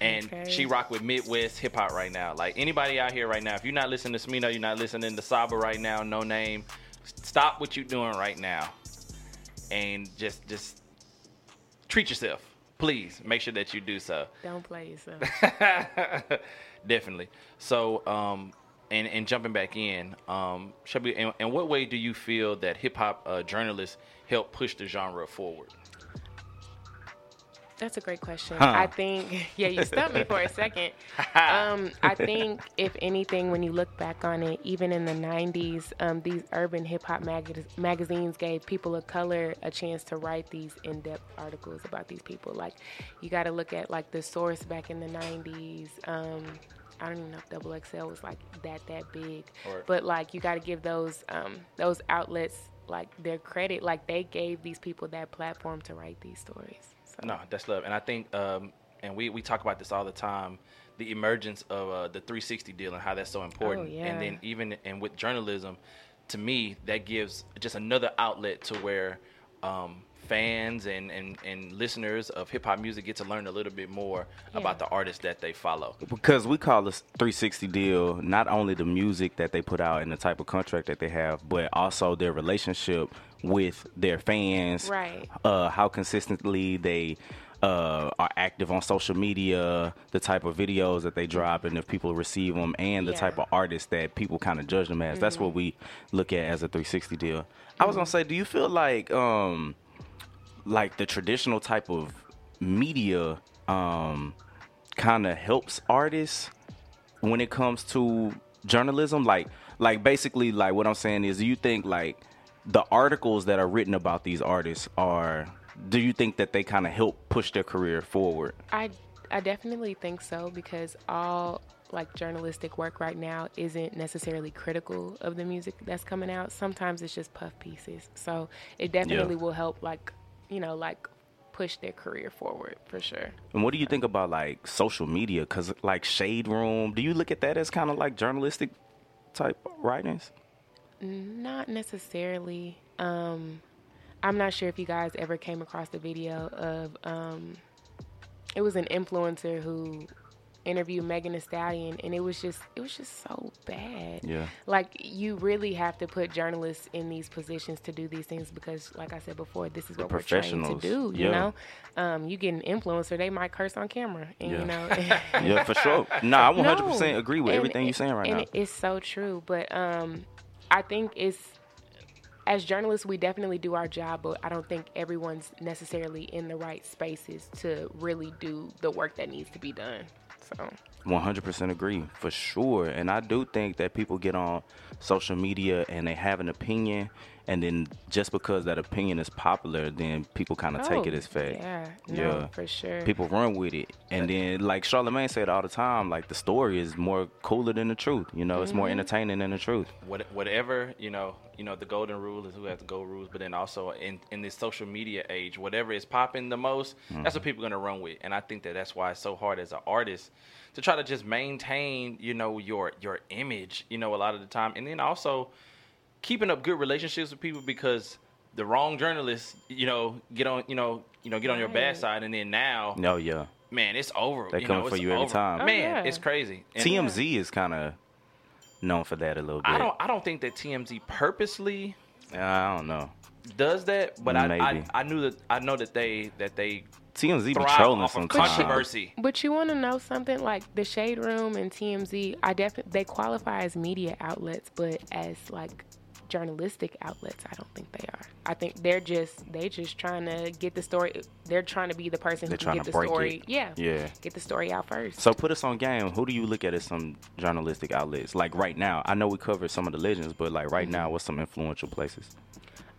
[SPEAKER 4] and she rock with Midwest hip hop right now. Like anybody out here right now, if you're not listening to Smino, you're not listening to Saba right now, Noname. Stop what you're doing right now, and just just treat yourself. Please make sure that you do so.
[SPEAKER 6] Don't play yourself.
[SPEAKER 4] Definitely. So, um, and and jumping back in, um, Shelby, in, in what way do you feel that hip hop uh, journalists help push the genre forward?
[SPEAKER 6] That's a great question.
[SPEAKER 4] Huh.
[SPEAKER 6] I think, yeah, you stumped me for a second. Um, I think, if anything, when you look back on it, even in the 90s, um, these urban hip hop mag- magazines gave people of color a chance to write these in depth articles about these people. Like, you got to look at, like, the source back in the 90s. Um, I don't even know if Double XL was like that that big,
[SPEAKER 4] Right.
[SPEAKER 6] but like you got to give those um, those outlets like their credit. Like they gave these people that platform to write these stories. So.
[SPEAKER 4] No, that's love, and I think, um, and we we talk about this all the time, the emergence of uh, the 360 deal and how that's so important.
[SPEAKER 6] yeah.
[SPEAKER 4] And then even and with journalism, to me, that gives just another outlet to where um, fans and, and and listeners of hip hop music get to learn a little bit more about the artists that they follow.
[SPEAKER 5] because we call this 360 deal not only the music that they put out and the type of contract that they have, but also their relationship with their fans.
[SPEAKER 6] Right.
[SPEAKER 5] Uh, how consistently they uh, are active on social media, the type of videos that they drop, and if people receive them, and the
[SPEAKER 6] Yeah.
[SPEAKER 5] type of artists that people kind of judge them as. That's what we look at as a 360 deal. I was gonna say, do you feel like um, like the traditional type of media um kind of helps artists when it comes to journalism like like basically like what i'm saying is do you think like the articles that are written about these artists are do you think that they kind of help push their career forward
[SPEAKER 6] I I definitely think so because all like journalistic work right now isn't necessarily critical of the music that's coming out. Sometimes it's just puff pieces. So it definitely will help like, you know, like push their career forward for sure.
[SPEAKER 5] and what do you think about like social media because like shade room do you look at that as kind of like journalistic type writings
[SPEAKER 6] Not necessarily. Um, I'm not sure if you guys ever came across the video of um, it was an influencer who interviewed Megan Thee Stallion, and it was just it was just so bad.
[SPEAKER 5] Yeah.
[SPEAKER 6] Like you really have to put journalists in these positions to do these things because, like I said before, this is what we're trained to do. You
[SPEAKER 5] Yeah.
[SPEAKER 6] know, um, you get an influencer, they might curse on camera, and you know.
[SPEAKER 5] yeah for sure no i 100%
[SPEAKER 6] No.
[SPEAKER 5] agree with
[SPEAKER 6] And-
[SPEAKER 5] everything you're saying right
[SPEAKER 6] and
[SPEAKER 5] now
[SPEAKER 6] It's so true, but um, I think it's as journalists we definitely do our job, but I don't think everyone's necessarily in the right spaces to really do the work that needs to be done. So.
[SPEAKER 5] 100% agree for sure. And i do think that people get on social media and they have an opinion and then just because that opinion is popular then people kind of take it
[SPEAKER 6] Oh,
[SPEAKER 5] as fact
[SPEAKER 6] yeah, no, for sure.
[SPEAKER 5] people run with it and then like Charlamagne said all the time like the story is more cooler than the truth you know it's more
[SPEAKER 6] Mm-hmm.
[SPEAKER 4] Mhm.
[SPEAKER 5] entertaining than the truth
[SPEAKER 4] What, whatever you know, you know the golden rule is who has the gold rules. But then also in in this social media age, whatever is popping the most, that's what
[SPEAKER 5] Mhm.
[SPEAKER 4] people are gonna run with. And I think that that's why it's so hard as an artist to try to just maintain, you know, your your image, you know, a lot of the time, and then also keeping up good relationships with people because the wrong journalists, you know, get on, you know, you know, get on your bad side, and then now,
[SPEAKER 5] no yeah
[SPEAKER 4] man, it's over.
[SPEAKER 5] They
[SPEAKER 4] you
[SPEAKER 5] coming
[SPEAKER 4] know,
[SPEAKER 5] for
[SPEAKER 4] it's
[SPEAKER 5] you every
[SPEAKER 4] over.
[SPEAKER 5] time. Oh,
[SPEAKER 4] Man,
[SPEAKER 6] yeah.
[SPEAKER 4] it's crazy. And-
[SPEAKER 5] tmz is kind of known for that a little bit
[SPEAKER 4] I don't. I don't think that TMZ purposely uh,
[SPEAKER 5] i don't know
[SPEAKER 4] does that, but I, I I knew that I know that they that they
[SPEAKER 5] TMZ be
[SPEAKER 4] thrive
[SPEAKER 5] trolling
[SPEAKER 4] off of
[SPEAKER 5] sometimes.
[SPEAKER 4] controversy.
[SPEAKER 6] But you want to know something like the Shade Room and TMZ? I definitely they qualify as media outlets, but as like journalistic outlets, I don't think they are. I think they're just they just trying to get the story. They're trying to be the person
[SPEAKER 5] They're
[SPEAKER 6] who can get the story.
[SPEAKER 5] it.
[SPEAKER 6] Yeah,
[SPEAKER 5] Yeah.
[SPEAKER 6] get the story out first.
[SPEAKER 5] So put us on game. Who do you look at as some journalistic outlets? Like right now, I know we covered some of the legends, but like right now, what's some influential places?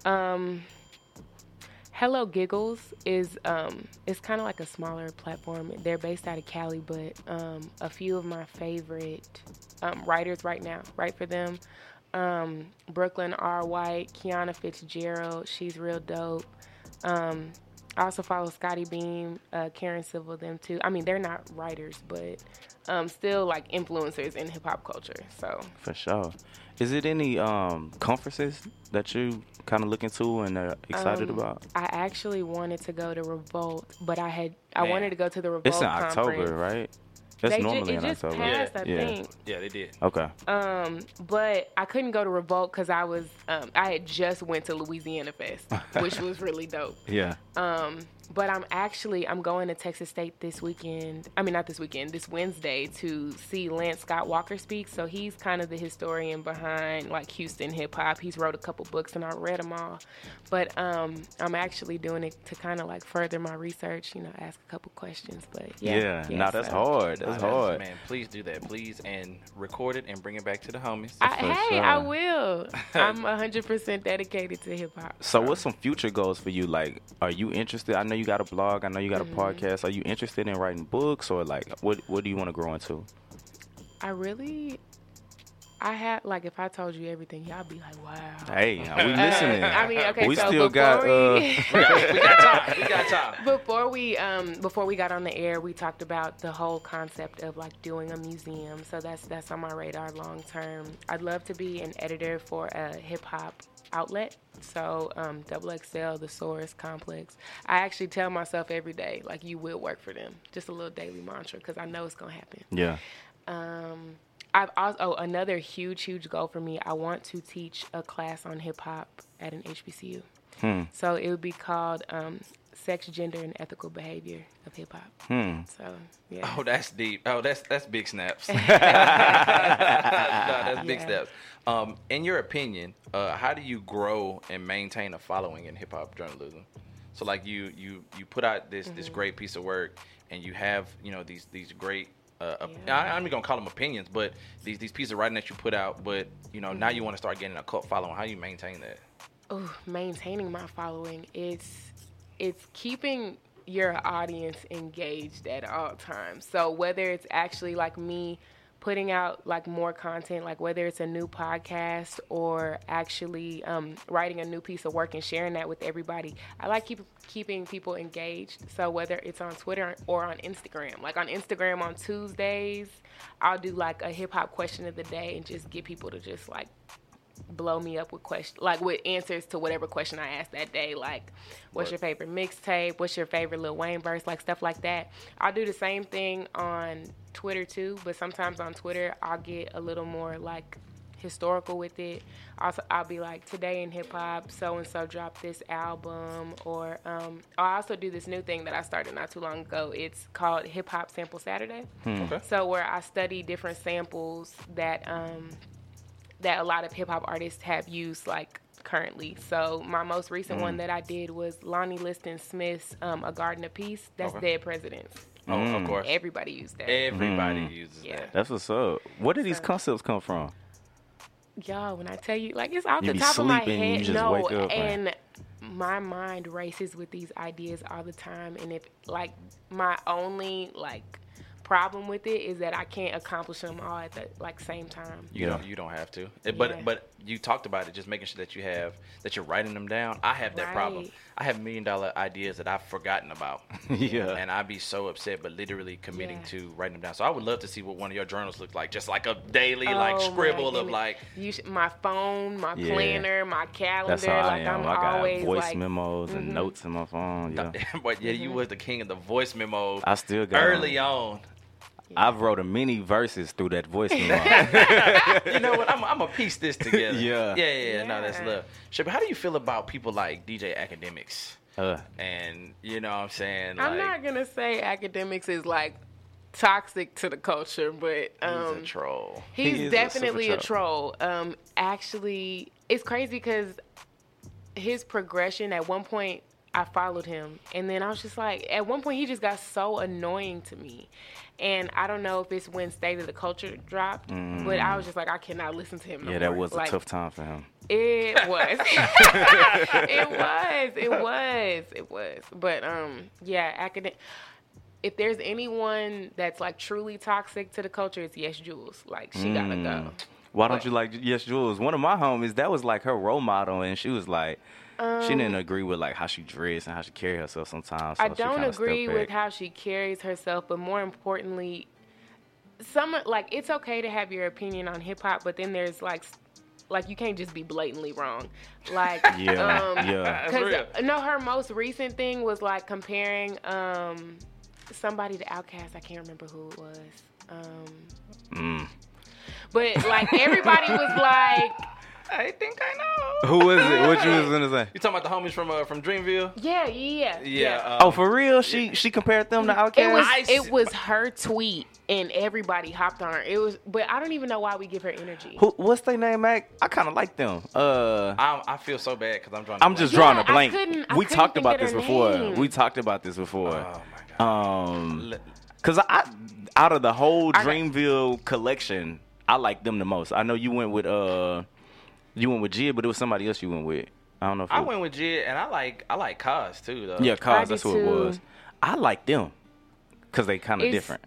[SPEAKER 6] Um, Hello Giggles is um, it's kind of like a smaller platform. They're based out of Cali, but um, a few of my favorite um, writers right now write for them. Um, Brooklyn R. White, Kiana Fitzgerald, she's real dope. Um, I also follow Scottie Beam, uh, Karen Civil, them too. I mean, they're not writers, but um, still like influencers in hip hop culture. So
[SPEAKER 5] For sure. Is it any um, conferences that you kind of looking to and are excited
[SPEAKER 6] um,
[SPEAKER 5] about?
[SPEAKER 6] I actually wanted to go to Revolt, but I had I wanted to go to the Revolt
[SPEAKER 5] It's in
[SPEAKER 6] conference.
[SPEAKER 5] October, right? That's
[SPEAKER 6] They ju-
[SPEAKER 5] normally
[SPEAKER 6] it
[SPEAKER 5] in
[SPEAKER 6] just
[SPEAKER 5] October.
[SPEAKER 6] passed, I
[SPEAKER 5] yeah.
[SPEAKER 6] think.
[SPEAKER 4] Yeah, they did.
[SPEAKER 5] Okay.
[SPEAKER 6] Um, but I couldn't go to Revolt because I was um, I had just went to Louisiana Fest, which was really dope.
[SPEAKER 5] Yeah.
[SPEAKER 6] Um, but I'm actually I'm going to Texas State this weekend. I mean, not this weekend, this Wednesday to see Lance Scott Walker speak. So he's kind of the historian behind like Houston hip hop. He's wrote a couple books and I read them all. But um, I'm actually doing it to kind of like further my research. You know, ask a couple questions. But yeah,
[SPEAKER 5] Yeah, nah, that's
[SPEAKER 6] so-
[SPEAKER 5] hard. That's
[SPEAKER 4] Nah,
[SPEAKER 5] hard.
[SPEAKER 4] Man, please do that, please, and record it and bring it back to the homies.
[SPEAKER 6] I, hey, I will. I'm 100% dedicated to hip hop.
[SPEAKER 5] So, what's some future goals for you? Like, are you interested? I know you got a blog. I know you got a
[SPEAKER 6] Mm-hmm.
[SPEAKER 5] podcast. Are you interested in writing books, or like, what what do you want to grow into?
[SPEAKER 6] I really, I had like if I told you everything, y'all be like, wow.
[SPEAKER 5] Hey, we listening.
[SPEAKER 6] I mean, okay,
[SPEAKER 5] we
[SPEAKER 6] so
[SPEAKER 5] still got.
[SPEAKER 6] before
[SPEAKER 5] Uh,
[SPEAKER 6] we-
[SPEAKER 4] we got time. We got time.
[SPEAKER 6] Before we um before we got on the air, we talked about the whole concept of like doing a museum. So that's that's on my radar long term. I'd love to be an editor for a hip hop outlet. So um, Double XL, The Source, Complex. I actually tell myself every day like you will work for them. Just a little daily mantra because I know it's gonna happen.
[SPEAKER 5] yeah.
[SPEAKER 6] Um, I've also oh, another huge, huge goal for me. I want to teach a class on hip hop at an HBCU.
[SPEAKER 5] Hmm.
[SPEAKER 6] So it would be called um, Sex, Gender, and Ethical Behavior of Hip Hop.
[SPEAKER 5] Hmm.
[SPEAKER 6] So yeah.
[SPEAKER 4] Oh, that's deep. Oh, that's that's big snaps. no, that's big
[SPEAKER 6] Yeah.
[SPEAKER 4] snaps. Um, in your opinion, uh, how do you grow and maintain a following in hip hop journalism? So, like you you you put out this this
[SPEAKER 6] Mm-hmm.
[SPEAKER 4] great piece of work, and you have you know these these great. Uh, op- I, I'm not gonna call them opinions, but these these pieces of writing that you put out. But you know now you want to start getting a cult following. How do you maintain that?
[SPEAKER 6] Ooh, maintaining my following it's it's keeping your audience engaged at all times so whether it's actually like me putting out like more content like whether it's a new podcast or actually um, writing a new piece of work and sharing that with everybody i like keep, keeping people engaged. So whether it's on twitter or on instagram. Like on instagram on tuesdays i'll do like a hip-hop question of the day and just get people to just like blow me up with question like with answers to whatever question I asked that day. Like, what's your favorite mixtape? What's your favorite Lil Wayne verse? Like stuff like that. I'll do the same thing on Twitter too, but sometimes on Twitter I'll get a little more like historical with it. Also, I'll be like, today in hip hop, so and so dropped this album, or um, I also do this new thing that I started not too long ago. It's called Hip Hop Sample Saturday.
[SPEAKER 4] Hmm. Okay.
[SPEAKER 6] So where I study different samples that um, that a lot of hip hop artists have used like currently. So my most recent
[SPEAKER 4] Mm.
[SPEAKER 6] one that I did was Lonnie Liston Smith's um, "A Garden of Peace." That's
[SPEAKER 4] Okay.
[SPEAKER 6] Dead Presidents.
[SPEAKER 4] Oh, of
[SPEAKER 5] Mm.
[SPEAKER 4] course.
[SPEAKER 6] Everybody used that.
[SPEAKER 4] Everybody
[SPEAKER 5] Mhm.
[SPEAKER 4] uses
[SPEAKER 6] Yeah.
[SPEAKER 4] that.
[SPEAKER 5] That's what's up. Where did these concepts come from?
[SPEAKER 6] Y'all, when I tell you, like it's off
[SPEAKER 5] You
[SPEAKER 6] the
[SPEAKER 5] be
[SPEAKER 6] top of my
[SPEAKER 5] sleeping, you
[SPEAKER 6] head.
[SPEAKER 5] just
[SPEAKER 6] no,
[SPEAKER 5] wake up,
[SPEAKER 6] and
[SPEAKER 5] like-
[SPEAKER 6] my mind races with these ideas all the time. And if like my only like problem with it is that I can't accomplish them all at the like same time.
[SPEAKER 4] You don't you don't have to. Eh, But
[SPEAKER 6] Yeah.
[SPEAKER 4] but you talked about it, just making sure that you have that you're writing them down. I have that problem. I have million dollar ideas that I've forgotten about.
[SPEAKER 5] Yeah.
[SPEAKER 4] And I'd be so upset, but literally committing
[SPEAKER 6] Yeah.
[SPEAKER 4] to writing them down. So I would love to see what one of your journals looks like, just like a daily like
[SPEAKER 6] Oh, my
[SPEAKER 4] scribble of like
[SPEAKER 6] you sh- my phone, my
[SPEAKER 5] Yeah.
[SPEAKER 6] planner, my calendar.
[SPEAKER 5] That's how I
[SPEAKER 6] like
[SPEAKER 5] am.
[SPEAKER 6] I'm
[SPEAKER 5] I got
[SPEAKER 6] always
[SPEAKER 5] voice
[SPEAKER 6] like
[SPEAKER 5] memos and
[SPEAKER 6] Mhm.
[SPEAKER 5] notes in my phone. Yeah.
[SPEAKER 4] but yeah, you
[SPEAKER 6] Mm-hmm.
[SPEAKER 4] was the king of the voice memo
[SPEAKER 5] I still got
[SPEAKER 4] early on.
[SPEAKER 5] I've wrote a many verses through that voice memo.
[SPEAKER 4] you know what? I'm, I'm gonna piece this together.
[SPEAKER 5] Yeah.
[SPEAKER 4] Yeah, yeah, yeah. No, that's love. Shabba, how do you feel about people like DJ Akademiks?
[SPEAKER 5] Uh,
[SPEAKER 4] And you know what I'm saying?
[SPEAKER 6] I'm
[SPEAKER 4] like,
[SPEAKER 6] not gonna say Akademiks is like toxic to the culture, but um,
[SPEAKER 4] he's a troll.
[SPEAKER 6] He's
[SPEAKER 5] He is a
[SPEAKER 6] definitely
[SPEAKER 5] super
[SPEAKER 6] a troll. Um, actually, it's crazy because his progression at one point. I followed him, and then I was just like, at one point, he just got so annoying to me, and I don't know if it's when State of the Culture dropped, but I was just like, I cannot listen to him. No
[SPEAKER 5] Mm. yeah, that
[SPEAKER 6] more.
[SPEAKER 5] was a tough time for him.
[SPEAKER 6] It was. it was. It was. It was. But um, yeah, academic. If there's anyone that's like truly toxic to the culture, it's Yesjulz. Like she gotta
[SPEAKER 5] Mm.
[SPEAKER 6] go.
[SPEAKER 5] Why don't you like Yesjulz? One of my homies, that was like her role model, and she was like, she
[SPEAKER 6] Um,
[SPEAKER 5] didn't agree with like how she dressed and how she carried herself sometimes. So
[SPEAKER 6] I don't agree with how she carries herself, but more importantly, some like it's okay to have your opinion on hip hop, but then there's like s- like you can't just be blatantly wrong. Like
[SPEAKER 5] Yeah,
[SPEAKER 6] um,
[SPEAKER 5] yeah. That's
[SPEAKER 6] 'cause,
[SPEAKER 4] real.
[SPEAKER 6] no, her most recent thing was like comparing um somebody to Outkast. I can't remember who it was. Um,
[SPEAKER 5] Mm.
[SPEAKER 6] but like everybody was like,
[SPEAKER 4] I think I know.
[SPEAKER 5] Who is it? What you was gonna say?
[SPEAKER 4] You talking about the homies from uh, from Dreamville?
[SPEAKER 6] yeah, yeah,
[SPEAKER 4] Yeah. um,
[SPEAKER 5] oh, for real? She she compared them to Outkast.
[SPEAKER 6] It was
[SPEAKER 4] I
[SPEAKER 6] it was her tweet and everybody hopped on her. It was, but I don't even know why we give her energy.
[SPEAKER 5] Who, what's their name, Mac? I kind of like them. Uh,
[SPEAKER 4] I, I feel so bad because I'm drawing.
[SPEAKER 5] I'm just drawing
[SPEAKER 6] Yeah,
[SPEAKER 5] a
[SPEAKER 6] I
[SPEAKER 5] blank.
[SPEAKER 6] couldn't- I
[SPEAKER 5] we
[SPEAKER 6] couldn't
[SPEAKER 5] talked
[SPEAKER 6] think
[SPEAKER 5] about this
[SPEAKER 6] their
[SPEAKER 5] before.
[SPEAKER 6] name.
[SPEAKER 5] We talked about this before.
[SPEAKER 4] Oh my god.
[SPEAKER 5] Um, cause I out of the whole Dreamville collection, I like them the most. I know you went with uh, you went with Jid, but it was somebody else you went with. I don't know if
[SPEAKER 4] I
[SPEAKER 5] it-
[SPEAKER 4] went with Jid, and I like I like Cozz too though.
[SPEAKER 5] Yeah, cause that's who it was. I like them because they kind of
[SPEAKER 6] It's-
[SPEAKER 5] different.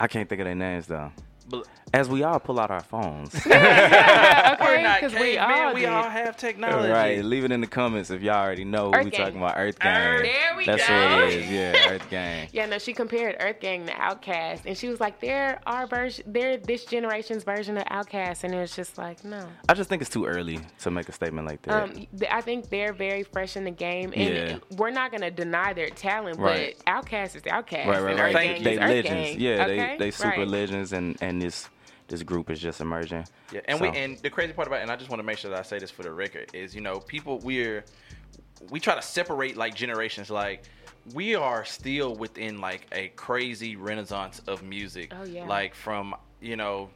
[SPEAKER 5] I can't think of their names though.
[SPEAKER 4] But-
[SPEAKER 5] As we all pull out our phones.
[SPEAKER 6] Yeah,
[SPEAKER 4] We're
[SPEAKER 6] okay,
[SPEAKER 4] not
[SPEAKER 6] because we all
[SPEAKER 4] we all have technology.
[SPEAKER 5] right, leave it in the comments if y'all already know who
[SPEAKER 6] Earth
[SPEAKER 5] we
[SPEAKER 6] Gang.
[SPEAKER 5] talking about. Earth Gang.
[SPEAKER 6] There we
[SPEAKER 5] That's
[SPEAKER 6] go.
[SPEAKER 5] That's what it is. Yeah, Earth Gang.
[SPEAKER 6] Yeah, no, she compared Earth Gang to Outkast, and she was like, "They're our version. They're this generation's version of Outkast," and it was just like, no.
[SPEAKER 5] I just think it's too early to make a statement like that.
[SPEAKER 6] Um, I think they're very fresh in the game, and
[SPEAKER 5] Yeah.
[SPEAKER 6] we're not gonna deny their talent,
[SPEAKER 5] Right.
[SPEAKER 6] but Outkast is Outkast,
[SPEAKER 5] right, right,
[SPEAKER 6] and
[SPEAKER 5] right.
[SPEAKER 6] Earth
[SPEAKER 5] They,
[SPEAKER 6] Gang
[SPEAKER 5] they
[SPEAKER 6] is Earth
[SPEAKER 5] legends.
[SPEAKER 6] Gang.
[SPEAKER 5] Yeah,
[SPEAKER 6] okay?
[SPEAKER 5] they they super
[SPEAKER 6] right.
[SPEAKER 5] legends, and and this this group is just emerging.
[SPEAKER 4] Yeah, and
[SPEAKER 5] So-
[SPEAKER 4] we and the crazy part about it, and I just want to make sure that I say this for the record is you know people we're we try to separate like generations like we are still within like a crazy renaissance of music.
[SPEAKER 6] Oh, yeah.
[SPEAKER 4] Like from you know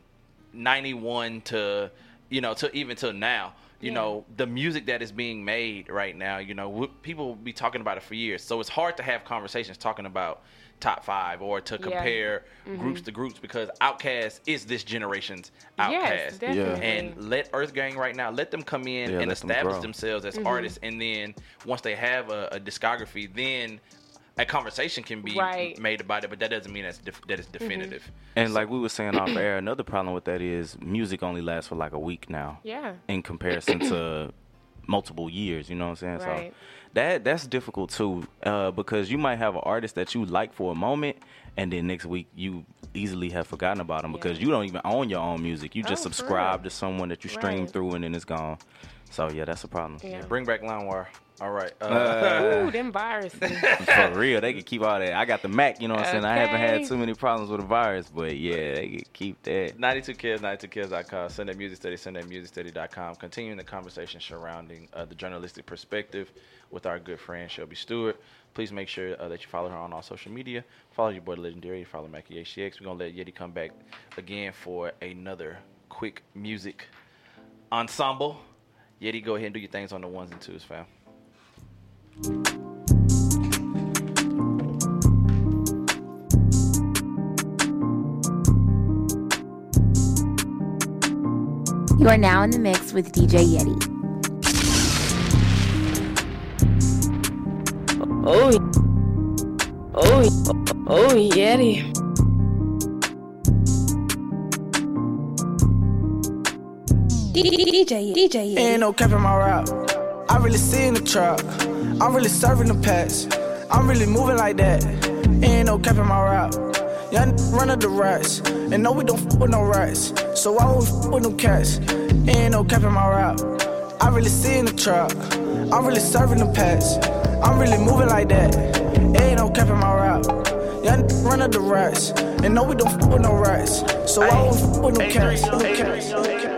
[SPEAKER 4] 91 to you know to even till now. You
[SPEAKER 6] Yeah.
[SPEAKER 4] know the music that is being made right now. You know people will be talking about it for years, so it's hard to have conversations talking about top five or to
[SPEAKER 6] Yeah.
[SPEAKER 4] compare
[SPEAKER 6] Mhm.
[SPEAKER 4] groups to groups because Outkast is this generation's
[SPEAKER 6] Yes,
[SPEAKER 4] Outkast and let Earth Gang right now let them come in
[SPEAKER 5] Yeah,
[SPEAKER 4] and
[SPEAKER 5] let them
[SPEAKER 4] establish themselves as
[SPEAKER 6] Mhm.
[SPEAKER 4] artists, and then once they have a, a discography, then a conversation can be
[SPEAKER 6] Right. Mm-hmm.
[SPEAKER 4] made about it. But that doesn't mean that's def- that it's definitive.
[SPEAKER 5] And like we were saying off air, another problem with that is music only lasts for like a week now.
[SPEAKER 6] Yeah.
[SPEAKER 5] In comparison to multiple years, you know what I'm saying?
[SPEAKER 6] Right.
[SPEAKER 5] So that that's difficult too, uh, because you might have an artist that you like for a moment, and then next week you easily have forgotten about them because you don't even own your own music. You just
[SPEAKER 6] Oh,
[SPEAKER 5] subscribe
[SPEAKER 6] real.
[SPEAKER 5] to someone that you stream
[SPEAKER 6] Right.
[SPEAKER 5] through, and then it's gone. So yeah, that's a problem.
[SPEAKER 6] Yeah.
[SPEAKER 4] Bring back LimeWire. All right. Uh,
[SPEAKER 5] Uh,
[SPEAKER 6] Ooh, them viruses.
[SPEAKER 5] For real, they can keep all that. I got the Mac, you know what I'm saying? I haven't had too many problems with the virus, but yeah, they can keep that.
[SPEAKER 4] 92kids, 92kids.com, Sunday Music Study, SundayMusicStudy.com. Continuing the conversation surrounding uh, the journalistic perspective with our good friend Shelby Stewart. Please make sure uh, that you follow her on all social media. Follow your boy Legendary. Follow Mackie HCX. We're going to let Yeti come back again for another quick music ensemble. Yeti, go ahead and do your things on the ones and twos, fam.
[SPEAKER 14] You are now in the mix with DJ Yeti.
[SPEAKER 18] Oh, oh, oh, oh Yeti. DJ, DJ,
[SPEAKER 19] Ain't no cap in my rap. I really see in the trap. I'm really serving the packs. I'm really moving like that. Ain't no cap in my rap. Young run of the rats. And no, we don't f with no rats. So why would we f with them cats? Ain't no cap in my rap. I really see in the trap. I'm really serving the packs. I'm really moving like that. Ain't no cap in my rap. Young run of the rats. And no, we don't f with no rats. So why would we f with them cats?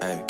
[SPEAKER 9] Hey.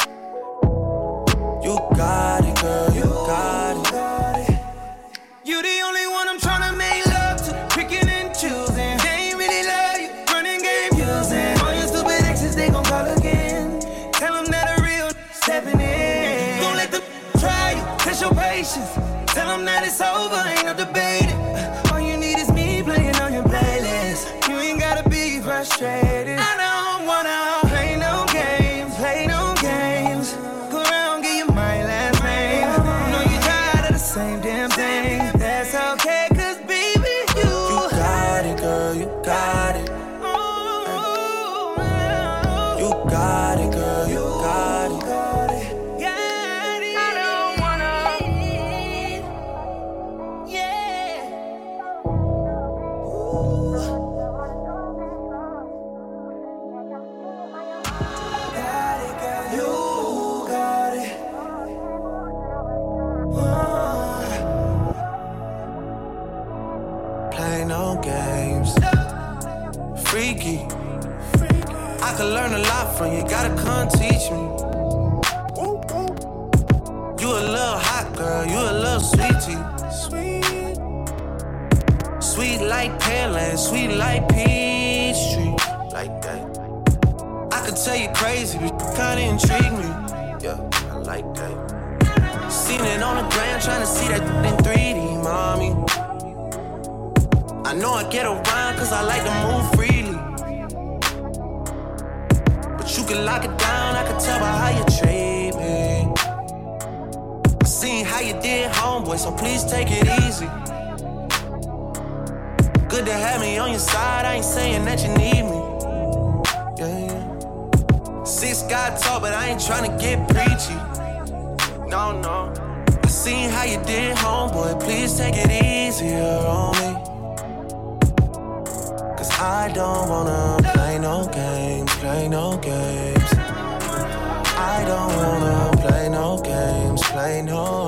[SPEAKER 9] So please take it easy. Good to have me on your side, I ain't saying that you need me. Yeah, yeah. Six God talk, but I ain't trying to get preachy. No, no. I seen how you did, homeboy, please take it easier on me. Cause I don't wanna play no games, play no games. I don't wanna play no games, play no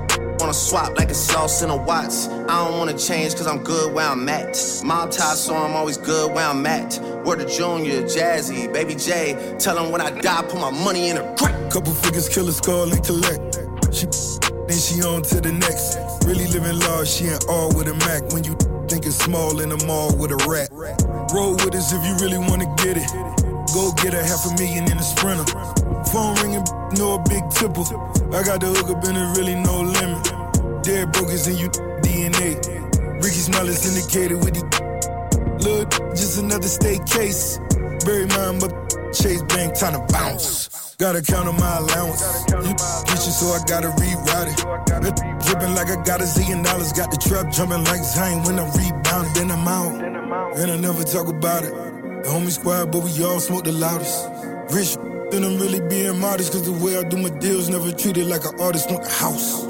[SPEAKER 20] I wanna swap like a sauce in a Watts. I don't wanna change cause I'm good where I'm at. Mob tie, so I'm always good where I'm at. Word to Junior, Jazzy, Baby J. Tell them when I die, put my money in a grave.
[SPEAKER 21] Couple figures, kill a skull and collect. She then she on to the next. Really living large, she ain't all with a Mac. When you think it's small in the mall with a rat. Roll with us if you really wanna get it. Go get a half a million in a sprinter. Phone ringing, no a big tipple. I got the hook up and it really no limit. Dead broke is in you DNA. Ricky Smile is indicated with the look. Just another state case. Bury mine, but Chase Bank time to bounce. Gotta count on my allowance. You kitchen, so I gotta reroute it. Dripping like I got a zillion dollars. Got the trap jumping like Zion when I'm rebounding. Then I'm out. And I never talk about it. The homie squad, but we all smoke the loudest. Rich, then I'm really being modest. Cause the way I do my deals never treated like an artist want a house.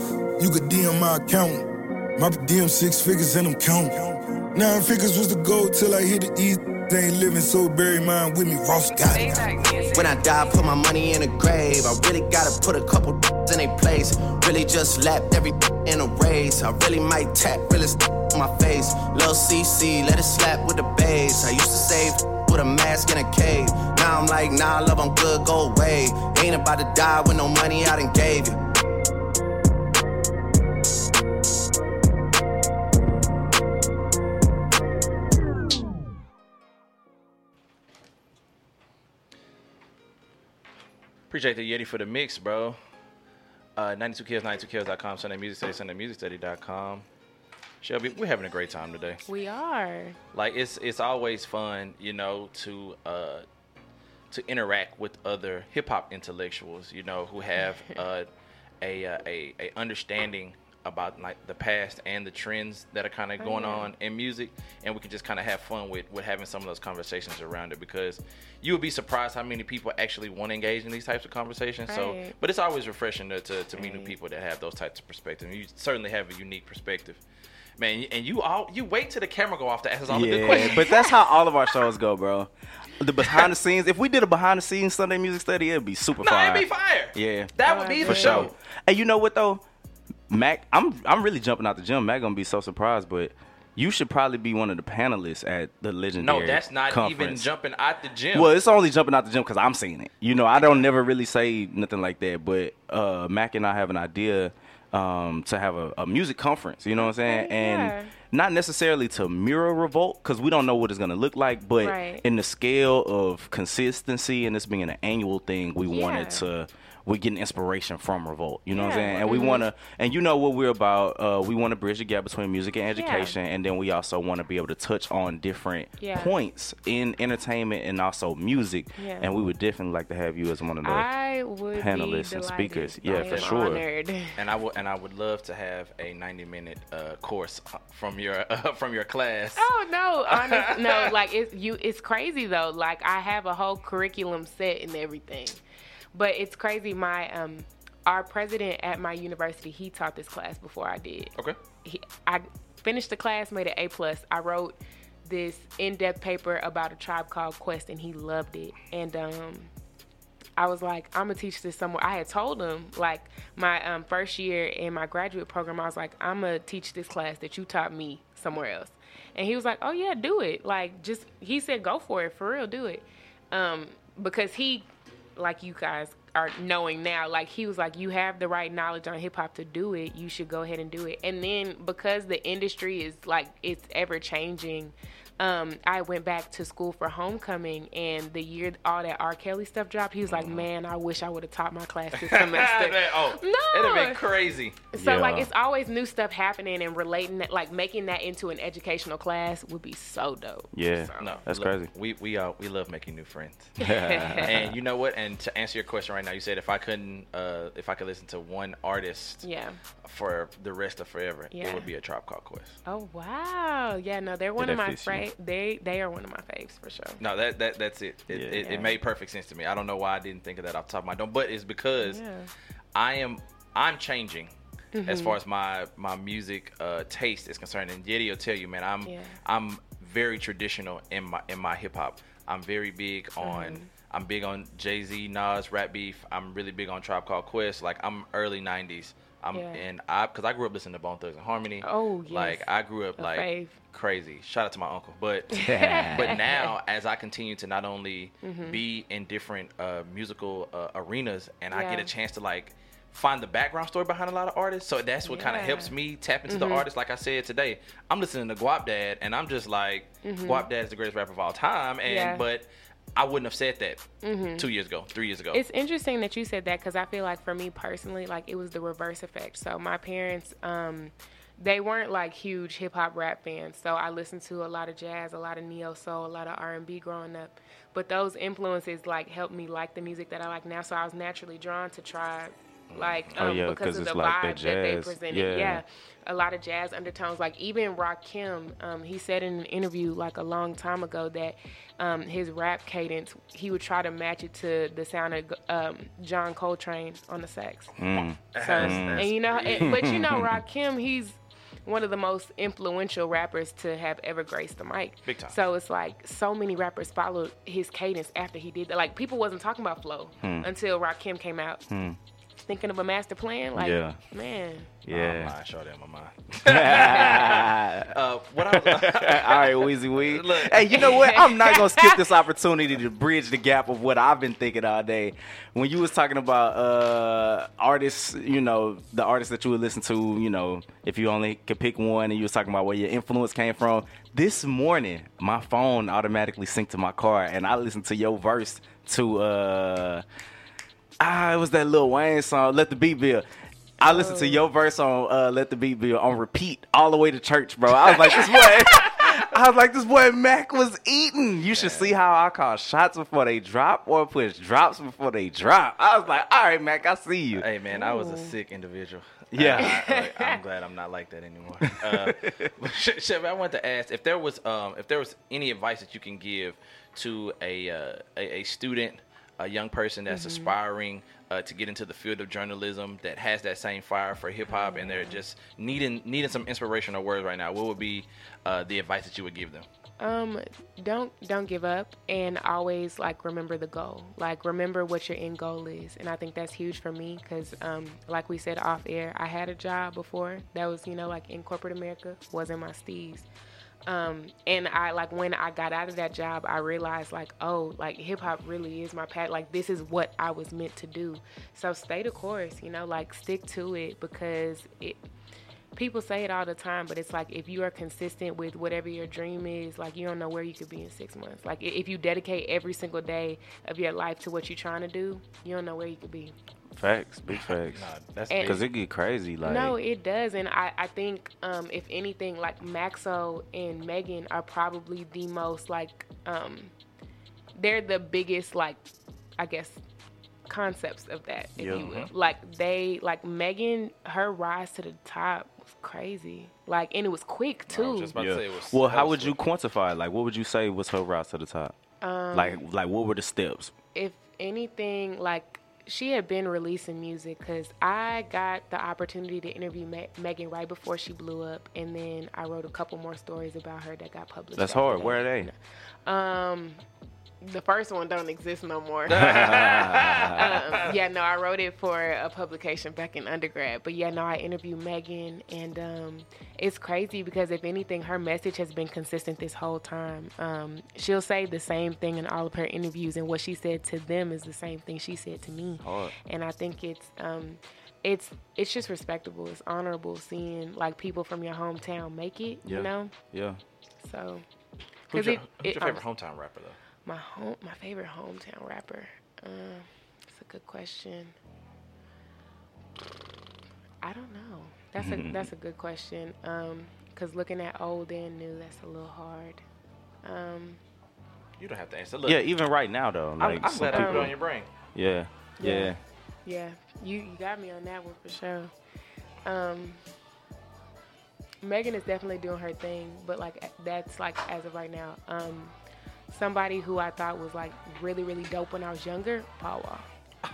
[SPEAKER 21] You could DM my account. My DM six figures and I'm counting. Nine figures was the goal till I hit the east. They ain't living so bury mine with me. Ross got it.
[SPEAKER 20] When I die, put my money in a grave. I really gotta put a couple in a place. Really just lapped every in a race. I really might tap, really on my face. Lil CC, let it slap with the bass. I used to save with a mask in a cave. Now I'm like, nah, love, I'm good, go away. Ain't about to die with no money I done gave you.
[SPEAKER 4] Appreciate the Yeti for the mix, bro. Uh, 92 kills, 92kills.com, Sunday Music Study, Sunday Music Study.com. Shelby, we're having a great time today.
[SPEAKER 6] We are.
[SPEAKER 4] Like it's it's always fun, you know, to uh, to interact with other hip hop intellectuals, you know, who have uh, a, uh, a a understanding about like the past and the trends that are kind of
[SPEAKER 6] Oh,
[SPEAKER 4] going
[SPEAKER 6] yeah.
[SPEAKER 4] on in music, and we can just kind of have fun with with having some of those conversations around it because you would be surprised how many people actually want to engage in these types of conversations. So, but it's always refreshing to to, to meet new people that have those types of perspectives. You certainly have a unique perspective. Man, and you all you wait till the camera go off to ask us all the good
[SPEAKER 5] Yeah,
[SPEAKER 4] questions.
[SPEAKER 5] but that's how all of our shows go, bro. The behind the scenes. If we did a behind the scenes Sunday music study, it'd be super
[SPEAKER 4] No,
[SPEAKER 5] fire.
[SPEAKER 4] it'd be fire.
[SPEAKER 5] Yeah,
[SPEAKER 4] That would be
[SPEAKER 5] for
[SPEAKER 4] the
[SPEAKER 5] sure.
[SPEAKER 4] show.
[SPEAKER 5] And you know what though, Mac, I'm I'm really jumping out the gym. Mac gonna be so surprised, but you should probably be one of the panelists at the legendary.
[SPEAKER 4] No, that's not even jumping out the gym.
[SPEAKER 5] Well, it's only jumping out the gym because I'm seeing it. You know, I don't never really say nothing like that. But uh, Mac and I have an idea um, to have a, a music conference. You know what I'm saying?
[SPEAKER 6] yeah.
[SPEAKER 5] And not necessarily to mirror Revolt because we don't know what it's gonna look like. But
[SPEAKER 6] Right.
[SPEAKER 5] in the scale of consistency and this being an annual thing, we
[SPEAKER 6] Yeah.
[SPEAKER 5] wanted to. We're getting inspiration from Revolt, you know what I'm saying? And we
[SPEAKER 6] Mhm.
[SPEAKER 5] want to, and you know what we're about. Uh, we want to bridge the gap between music and education, and then we also want to be able to touch on different
[SPEAKER 6] Yeah.
[SPEAKER 5] points in entertainment and also music.
[SPEAKER 6] Yeah.
[SPEAKER 5] And we would definitely like to have you as one of the
[SPEAKER 6] I would
[SPEAKER 5] panelists and speakers.
[SPEAKER 6] I
[SPEAKER 5] Yeah, for sure.
[SPEAKER 6] honored.
[SPEAKER 4] and I would and I would love to have a 90 minute uh, course uh, from your uh, from your class.
[SPEAKER 6] Oh no, honest, no, like it's you. It's crazy though. Like I have a whole curriculum set and everything, but it's crazy. My um, our president at my university, he taught this class before I did.
[SPEAKER 4] Okay.
[SPEAKER 6] He, I finished the class, made an A plus. I wrote this in-depth paper about a tribe called Quest, and he loved it. And um, I was like, I'm gonna teach this somewhere. I had told him like my um, first year in my graduate program, I was like, I'm gonna teach this class that you taught me somewhere else. And he was like, Oh yeah, do it. Like just he said, go for it, for real, do it. Um, because he, like you guys are knowing now, like he was like, you have the right knowledge on hip hop to do it. You should go ahead and do it. And then because the industry is like it's ever changing um, I went back to school for homecoming, and the year all that R. Kelly stuff dropped, he was like, "Man, I wish I would have taught my class this semester."
[SPEAKER 4] oh,
[SPEAKER 6] No.
[SPEAKER 4] it'd have been crazy.
[SPEAKER 6] So like, it's always new stuff happening, and relating that, like making that into an educational class would be so dope.
[SPEAKER 5] Yeah,
[SPEAKER 4] No,
[SPEAKER 5] that's
[SPEAKER 4] look,
[SPEAKER 5] crazy.
[SPEAKER 4] We we uh, we love making new friends. and you know what? And to answer your question right now, you said if I couldn't, uh, if I could listen to one artist,
[SPEAKER 6] Yeah.
[SPEAKER 4] for the rest of forever,
[SPEAKER 6] Yeah.
[SPEAKER 4] it would be a Tribe Called Quest.
[SPEAKER 6] Oh wow, yeah, no, they're one
[SPEAKER 4] Yeah,
[SPEAKER 6] of my
[SPEAKER 4] fits you.
[SPEAKER 6] They they are one of my faves for sure.
[SPEAKER 4] No, that that that's it. It, it,
[SPEAKER 6] Yeah.
[SPEAKER 4] it made perfect sense to me. I don't know why I didn't think of that off the top of my dome, but it's because
[SPEAKER 6] Yeah.
[SPEAKER 4] I am I'm changing as
[SPEAKER 6] Mhm.
[SPEAKER 4] far as my my music uh, taste is concerned. And Yeti will tell you, man, I'm
[SPEAKER 6] Yeah.
[SPEAKER 4] I'm very traditional in my in my hip hop. I'm very big on.
[SPEAKER 6] Mhm.
[SPEAKER 4] I'm big on Jay Z, Nas, Rap Beef. I'm really big on Tribe Called Quest. Like I'm early '90s. I'm
[SPEAKER 6] Yeah.
[SPEAKER 4] and I because I grew up listening to Bone Thugs and Harmony.
[SPEAKER 6] Oh,
[SPEAKER 4] Like. I grew up
[SPEAKER 6] A
[SPEAKER 4] like
[SPEAKER 6] fave.
[SPEAKER 4] crazy. Shout out to my uncle. But but now as I continue to not only
[SPEAKER 6] Mhm.
[SPEAKER 4] be in different uh, musical uh, arenas and I get a chance to like find the background story behind a lot of artists. So that's what kind of helps me tap into
[SPEAKER 6] Mhm.
[SPEAKER 4] the artists. Like I said today, I'm listening to Guap Dad and I'm just like
[SPEAKER 6] Mhm.
[SPEAKER 4] Guap Dad is the greatest rapper of all time. And
[SPEAKER 6] Yeah.
[SPEAKER 4] but I wouldn't have said that
[SPEAKER 6] Mhm.
[SPEAKER 4] two years ago, three years ago.
[SPEAKER 6] It's interesting that you said that because I feel like for me personally, like it was the reverse effect. So my parents um, they weren't like huge hip hop rap fans. So I listened to a lot of jazz, a lot of neo soul, a lot of R and B growing up. But those influences like helped me like the music that I like now. So I was naturally drawn to Tribe, like
[SPEAKER 5] Oh,
[SPEAKER 6] um,
[SPEAKER 5] yeah,
[SPEAKER 6] because
[SPEAKER 5] 'cause
[SPEAKER 6] of the
[SPEAKER 5] like
[SPEAKER 6] vibe
[SPEAKER 5] that
[SPEAKER 6] that they presented.
[SPEAKER 5] Yeah.
[SPEAKER 6] Yeah. a lot of jazz undertones. Like even Rakim, um, he said in an interview like a long time ago that um, his rap cadence he would try to match it to the sound of um, John Coltrane on the sax.
[SPEAKER 5] Mm.
[SPEAKER 6] So,
[SPEAKER 5] Mm.
[SPEAKER 6] and you know, and, but you know, Rakim, he's one of the most influential rappers to have ever graced the mic.
[SPEAKER 4] Big time.
[SPEAKER 6] So it's like so many rappers followed his cadence after he did that. Like people wasn't talking about flow
[SPEAKER 5] Hmm.
[SPEAKER 6] until Rakim came out.
[SPEAKER 5] Hmm.
[SPEAKER 6] Thinking of a master plan, like
[SPEAKER 5] Yeah.
[SPEAKER 6] man.
[SPEAKER 5] Yeah.
[SPEAKER 4] Oh, my, short in my mind. uh, what I was,
[SPEAKER 5] All right, Weezy Wee. Hey, you know what? I'm not gonna skip this opportunity to bridge the gap of what I've been thinking all day. When you was talking about uh, artists, you know, the artists that you would listen to, you know, if you only could pick one, and you was talking about where your influence came from. This morning, my phone automatically synced to my car, and I listened to your verse to uh, ah, it was that Lil Wayne song, "Let the Beat Build." I listened to your verse on uh, "Let the Beat Build" on repeat all the way to church, bro. I was like, this boy. I was like, this boy Mac was eating. You should see how I call shots before they drop or push drops before they drop. I was like, all right, Mac, I see you.
[SPEAKER 4] Hey man, I was a sick individual.
[SPEAKER 5] Yeah.
[SPEAKER 4] I, am glad I'm not like that anymore. Uh, but Sh- Chevy, I wanted to ask if there was um, if there was any advice that you can give to a uh, a, a student, a young person that's
[SPEAKER 6] Mhm.
[SPEAKER 4] aspiring uh, to get into the field of journalism that has that same fire for hip hop and they're just needing needing some inspirational words right now. What would be uh, the advice that you would give them?
[SPEAKER 6] Um, don't don't give up and always like remember the goal. Like remember what your end goal is, and I think that's huge for me because, um, like we said off air, I had a job before that was you know like in corporate America, wasn't my steez. Um, and I like when I got out of that job, I realized like, oh, like hip hop really is my path. Like this is what I was meant to do. So stay the course, you know, like stick to it because it people say it all the time, but it's like if you are consistent with whatever your dream is, like you don't know where you could be in six months. Like if you dedicate every single day of your life to what you're trying to do, you don't know where you could be.
[SPEAKER 5] Facts, big facts.
[SPEAKER 4] that's
[SPEAKER 6] And-
[SPEAKER 5] because it get crazy. Like,
[SPEAKER 6] no, it does, and I, I think um, if anything, like Maxo and Megan are probably the most like um, they're the biggest like I guess concepts of that, if
[SPEAKER 5] Yeah.
[SPEAKER 6] you will.
[SPEAKER 5] Mhm.
[SPEAKER 6] Like they like Megan, her rise to the top was crazy. Like and it was quick too.
[SPEAKER 5] Yeah. well, how would you quantify? it? Like, what would you say was her rise to the top?
[SPEAKER 6] Um,
[SPEAKER 5] like, like what were the steps?
[SPEAKER 6] if anything, like she had been releasing music because I got the opportunity to interview Me- Megan right before she blew up, and then I wrote a couple more stories about her that got published.
[SPEAKER 5] That's
[SPEAKER 6] after
[SPEAKER 5] hard.
[SPEAKER 6] that.
[SPEAKER 5] Where are they?
[SPEAKER 6] Um, the first one don't exist no more. um, yeah, no, I wrote it for a publication back in undergrad. But yeah, no, I interviewed Megan, and um, it's crazy because if anything, her message has been consistent this whole time. Um, she'll say the same thing in all of her interviews, and what she said to them is the same thing she said to me.
[SPEAKER 5] Hard.
[SPEAKER 6] And I think it's um, it's it's just respectable. It's honorable seeing like people from your hometown make it.
[SPEAKER 5] Yeah.
[SPEAKER 6] You know,
[SPEAKER 5] Yeah.
[SPEAKER 6] so.
[SPEAKER 4] Who's
[SPEAKER 6] 'cause
[SPEAKER 4] your,
[SPEAKER 6] it-
[SPEAKER 4] who's
[SPEAKER 6] it-
[SPEAKER 4] your favorite
[SPEAKER 6] um,
[SPEAKER 4] hometown rapper though?
[SPEAKER 6] My home, my favorite hometown rapper. Uh, that's a good question. I don't know. That's a that's a good question. Um, cause looking at old and new, that's a little hard. Um,
[SPEAKER 4] You don't have to answer. Look,
[SPEAKER 5] yeah, even right now though.
[SPEAKER 4] I'm,
[SPEAKER 5] Like,
[SPEAKER 4] I'm
[SPEAKER 5] some
[SPEAKER 4] glad I put it
[SPEAKER 5] people-
[SPEAKER 4] on your brain.
[SPEAKER 5] Yeah, yeah.
[SPEAKER 6] yeah, you you got me on that one for sure. Um, Megan is definitely doing her thing, but like that's like as of right now. Um, somebody who I thought was like really really dope when I was younger, Paul Wall.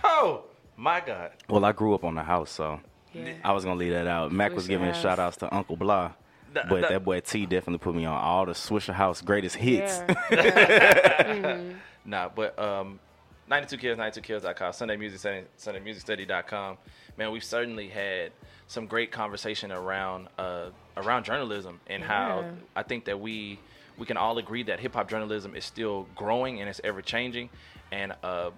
[SPEAKER 4] Oh my God.
[SPEAKER 5] Well, I grew up on the house, so
[SPEAKER 6] Yeah.
[SPEAKER 5] I was gonna leave that out. Mac was giving
[SPEAKER 6] House.
[SPEAKER 5] shout outs to Uncle Blah.
[SPEAKER 4] The-
[SPEAKER 5] but
[SPEAKER 4] the-
[SPEAKER 5] that boy T definitely put me on all the Swishahouse greatest hits.
[SPEAKER 6] Mm-hmm.
[SPEAKER 4] Nah, but um, 92 Kills, 92kills.com, Sunday Music Study, SundayMusicStudy.com. Man, we've certainly had some great conversation around uh, around journalism and how I think that we we can all agree that hip hop journalism is still growing and it's ever changing. And uh,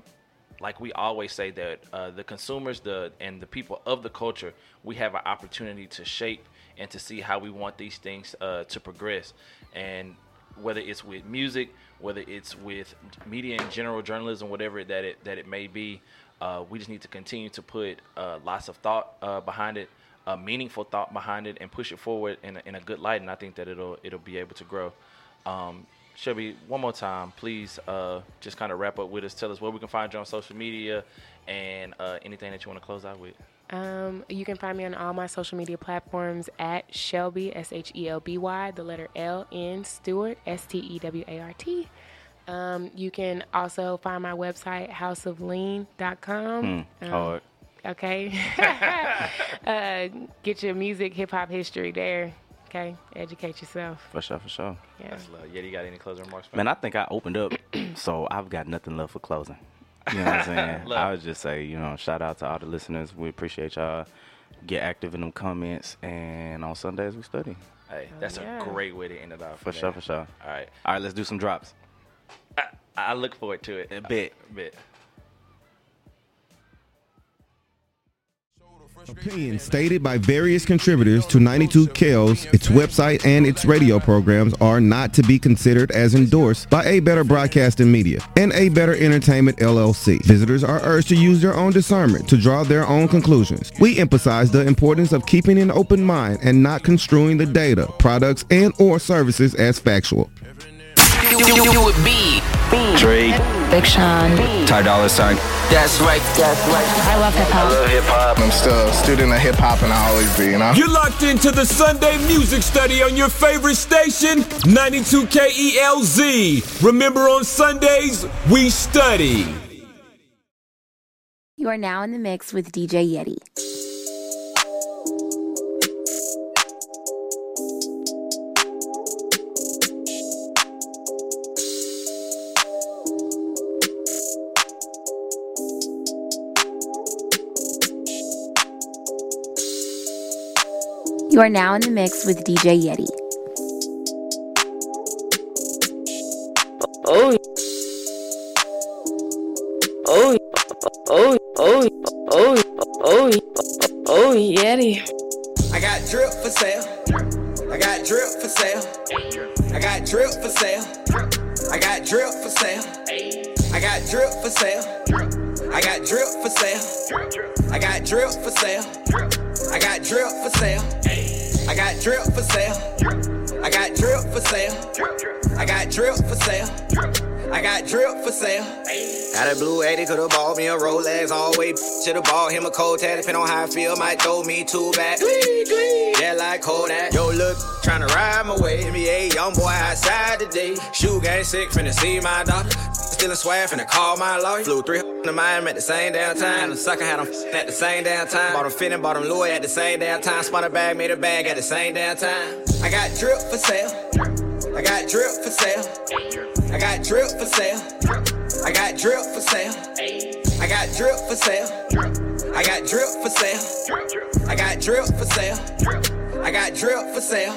[SPEAKER 4] like we always say that uh, the consumers, the and the people of the culture, we have an opportunity to shape and to see how we want these things uh, to progress. And whether it's with music, whether it's with media and general journalism, whatever that it that it may be, uh, we just need to continue to put uh, lots of thought uh, behind it. a meaningful thought behind it and push it forward in a, in a good light. And I think that it'll it'll be able to grow. Um, Shelby, one more time, please, uh, just kind of wrap up with us. Tell us where we can find you on social media and uh, anything that you want to close out with.
[SPEAKER 6] Um, you can find me on all my social media platforms at Shelby S H E L B Y, the letter L N Stewart S T E W A R T. Um, you can also find my website houseoflean.com.
[SPEAKER 5] Hmm,
[SPEAKER 6] Um,
[SPEAKER 5] hard.
[SPEAKER 6] Okay. uh, get your music, hip hop history there. Okay. Educate yourself.
[SPEAKER 5] For sure, for sure.
[SPEAKER 6] Yeah.
[SPEAKER 4] That's love. Yeah, you got any closing remarks?
[SPEAKER 5] Man, I think I opened up, so I've got nothing left for closing. You know what I'm saying?
[SPEAKER 4] Love.
[SPEAKER 5] I would just say, you know, shout out to all the listeners. We appreciate y'all. Get active in them comments, and on Sundays we study.
[SPEAKER 4] Hey, that's
[SPEAKER 6] yeah.
[SPEAKER 4] a great way to end it off.
[SPEAKER 5] For sure, for sure.
[SPEAKER 4] All right.
[SPEAKER 5] All right, let's do some drops.
[SPEAKER 4] I, I look forward to it.
[SPEAKER 5] A bit.
[SPEAKER 4] A bit.
[SPEAKER 22] Opinions stated by various contributors to 92 KELZ, its website, and its radio programs are not to be considered as endorsed by A Better Broadcasting Media and A Better Entertainment LLC. Visitors are urged to use their own discernment to draw their own conclusions. We emphasize the importance of keeping an open mind and not construing the data, products, and or services as factual.
[SPEAKER 23] Drake,
[SPEAKER 24] Big Sean.
[SPEAKER 23] Ty Dolla Sign.
[SPEAKER 24] That's right. That's right. I love hip hop.
[SPEAKER 23] I love hip hop.
[SPEAKER 25] I'm still a student of hip hop and I always be, you know?
[SPEAKER 3] You're locked into the Sunday music study on your favorite station, 92 KELZ. Remember, on Sundays, we study.
[SPEAKER 14] You are now in the mix with DJ Yeti. You are now in the mix with DJ Yeti.
[SPEAKER 15] Oh, oh. Oh. Oh. Oh. Oh. Oh. Oh. Yeti.
[SPEAKER 8] I got drip for sale. I got drip for sale. I got drip for sale. I got drip for sale. I got drip for sale. I got drip for sale. I got drip for sale. I got drip for sale. I got drip for sale. I got drip for sale. I got drip for sale. I got drip for sale. Got a blue 80, could've bought me a Rolex. Always should've bought him a cold tag. Depending on how I feel, might throw me two back. Yeah, like Kodak. Yo, look, tryna ride my way. NBA young boy outside today. Shoe game sick, finna see my doctor. Stealing swag, finna call my lawyer. Flew three to Miami at the same damn time. The sucker had them at the same damn time. Bought him fitting, bought him Louis at the same damn time. Spun a bag, made a bag at the same damn time. I got drip for sale. I got drip for sale. I got drip for sale. I got drip for sale. I got drip for sale. I got drip for sale. I got drip for sale. I got drip for sale.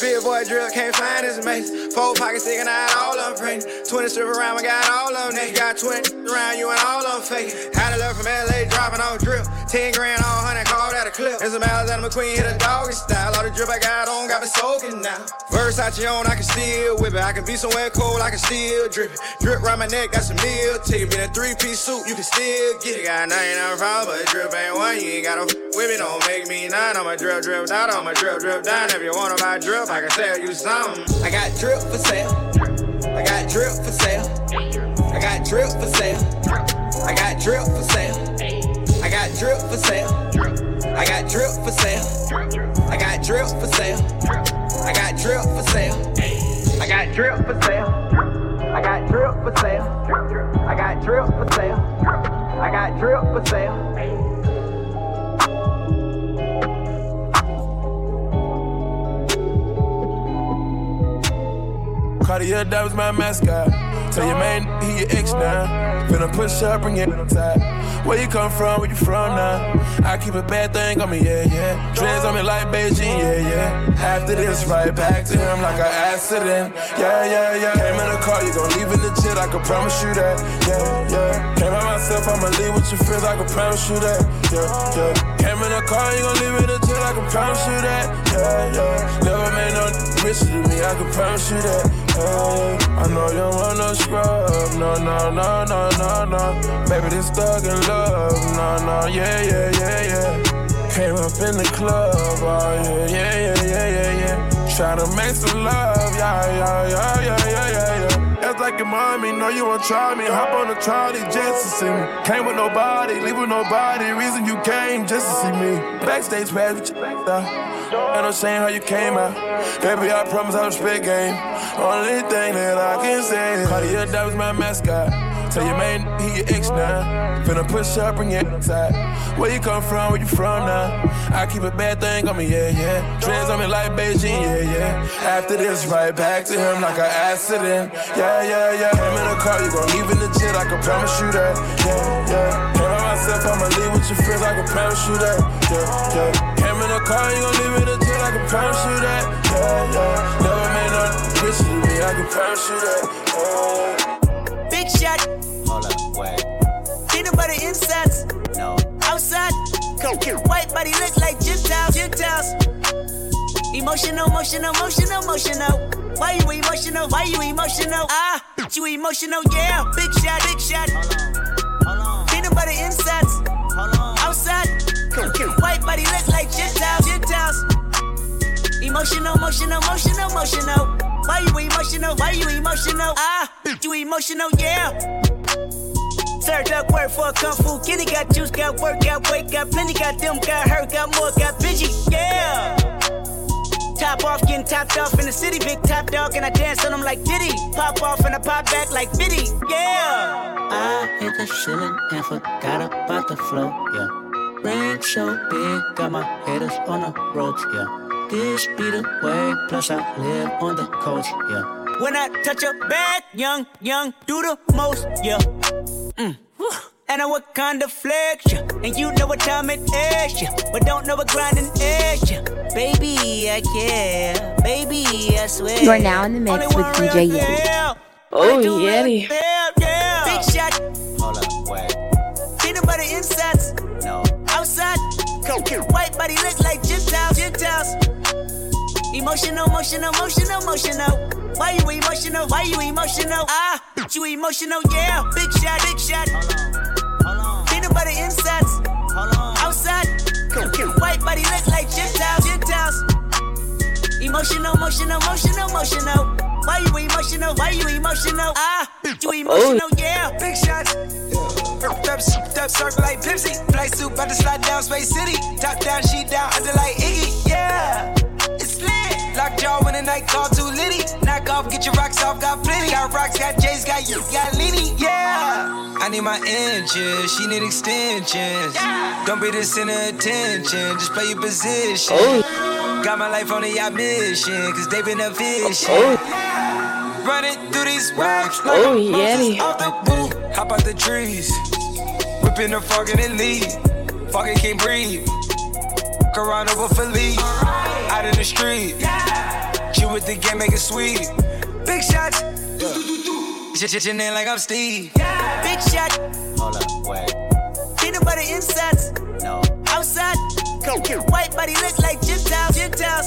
[SPEAKER 8] Big boy drip, can't find his mates. Four pockets sticking out, all of them pregnant. 20 strip around, I got all of them niggas. Got 20 around you and all of them fake. Had a love from LA, dropping on drip. 10 grand on 100, call that a clip. There's a Alexander McQueen, hit a doggy style. All the drip I got on, got me soaking now. Versace on, I can still whip it. I can be somewhere cold, I can still drip it. Drip around my neck, got some meal ticket. In a three piece suit, you can still get it. Got nothing on problem, but drip ain't one. You ain't gotta f- with me, don't make me none. I'ma drip, drip down, I'ma drip, drip down. If you wanna buy drip, I can tell you something. I got drip for sale. I got drip for sale. I got drip for sale. I got drip for sale. I got drip for sale. I got drip for sale. I got drip for sale. I got drip for sale. I got drip for sale. I got drip for sale. I got drip for sale. I got drip for sale.
[SPEAKER 1] Cartier, was my mascot. Tell your man he your ex now. Finna push up, bring it inside. Where you come from? Where you from now? I keep a bad thing on me, yeah, yeah. Dreads on me like Beijing, yeah, yeah. After this, right back to him like an accident. Yeah, yeah, yeah. Came in the car, you gon' leave it legit, I can promise you that. Yeah, yeah. Came by myself, I'ma leave with your friends, I can promise you that. Yeah, yeah. Came in the car, you gon' leave it legit, I can promise you that. Yeah, yeah. Never made no richer than me, I can promise you that. Hey, I know you don't want no scrub, no, no, no, no, no, no. Baby, this thug in love, no, no, yeah, yeah, yeah, yeah. Came up in the club, oh yeah, yeah, yeah, yeah, yeah, yeah. Try to make some love, yeah, yeah, yeah, yeah, yeah, yeah, yeah. Act like your mommy, know you wanna try me. Hop on the trolley just to see me. Came with nobody, leave with nobody. Reason you came just to see me. Backstage pass with your Ain't no shame how you came out. Baby, I promise I'll spit game. Only thing that I can say is that was my mascot. Tell your man he your ex now. Finna push up, bring it inside. Where you come from? Where you from now? I keep a bad thing on me, yeah, yeah. Trends on me like Beijing, yeah, yeah. After this, right back to him like an accident. Yeah, yeah, yeah. Came in the car, you gon' leave in the jet, I can promise you that. Yeah, yeah. Came by myself, I'ma leave with your friends, I can promise you that. Yeah, yeah. Came in the car, you gon' leave in the jet, I can promise you that. Yeah, yeah. Never made nothing bitch to me, I can promise you that. Yeah.
[SPEAKER 26] Big shot.
[SPEAKER 27] Hold up, wait.
[SPEAKER 26] Peanut butter insides.
[SPEAKER 27] No.
[SPEAKER 26] Outside. White body look like Gentiles. Gentiles. Emotional, emotional, emotional, emotional. Why you emotional? Why you emotional? Ah, you emotional, yeah. Big shot, big shot. Peanut butter insides. Outside. Come, white body look like Gentiles. Gentiles. Emotional, emotional, emotional, emotional. Why you emotional? Why you emotional? Ah, you emotional, yeah. Served up work for a kung fu kitty. Got juice, got work, got weight, got plenty. Got them, got hurt, got more, got busy, yeah. Top off, getting topped off in the city. Big top dog, and I dance on them like Diddy. Pop off and I pop back like Biddy, yeah.
[SPEAKER 15] I hit the ceiling and forgot about the flow, yeah. Ring so big, got my haters on the ropes, yeah. This be the way, plus I live on the coast, yeah.
[SPEAKER 26] When I touch your back, young, young, do the most, yeah. Mm. And I what kind of flex, yeah. And you know what time it is, yeah. But don't know what grinding is, yeah. Baby, I care. Baby, I swear.
[SPEAKER 14] You are now in the mix with DJ Yeti.
[SPEAKER 18] Oh, Yeti.
[SPEAKER 26] Yeah, yeah. Big shot.
[SPEAKER 27] Hold up, wait.
[SPEAKER 26] Peanut butter insides.
[SPEAKER 27] No.
[SPEAKER 26] Outside. White body look like Gentiles. Gentiles. Emotional, emotional, emotional, emotional. Why you emotional? Why you emotional? Ah, you emotional, yeah. Big shot, big shot. Peanut butter insides. Outside. White body look like Gentiles. Emotional, emotional, emotional, emotional. Why you emotional? Why you emotional? Ah, you emotional, yeah. Big shots.
[SPEAKER 16] Step, step, circle like Pepsi. Suit, about to slide down Space City. Top down, sheet down, under like Iggy. Yeah, it's lit. Lock jaw when the night call too litty. Knock off, get your rocks off, got plenty. Got rocks, got J's, got you, got Lenny. Yeah, I need my inches, she need extensions. Don't be this in attention, just play your position. Oh. Got my life on a yacht mission, cause they been a fishing. Oh. Running through these oh, rocks like
[SPEAKER 18] Oh,
[SPEAKER 16] a Moses
[SPEAKER 18] Yeti.
[SPEAKER 16] off the boot. Hop out the trees, whipping the fog and then leave. Fucking can't breathe. Around over Philippe, out in the street. Chill with the game, make it sweet. Big shots. Shit in like I'm Steve. Yeah.
[SPEAKER 26] Big shot.
[SPEAKER 27] Hold up, wait.
[SPEAKER 26] Peanut butter insides.
[SPEAKER 27] No.
[SPEAKER 26] Outside. Come cute. White body look like Gentiles. Gentiles.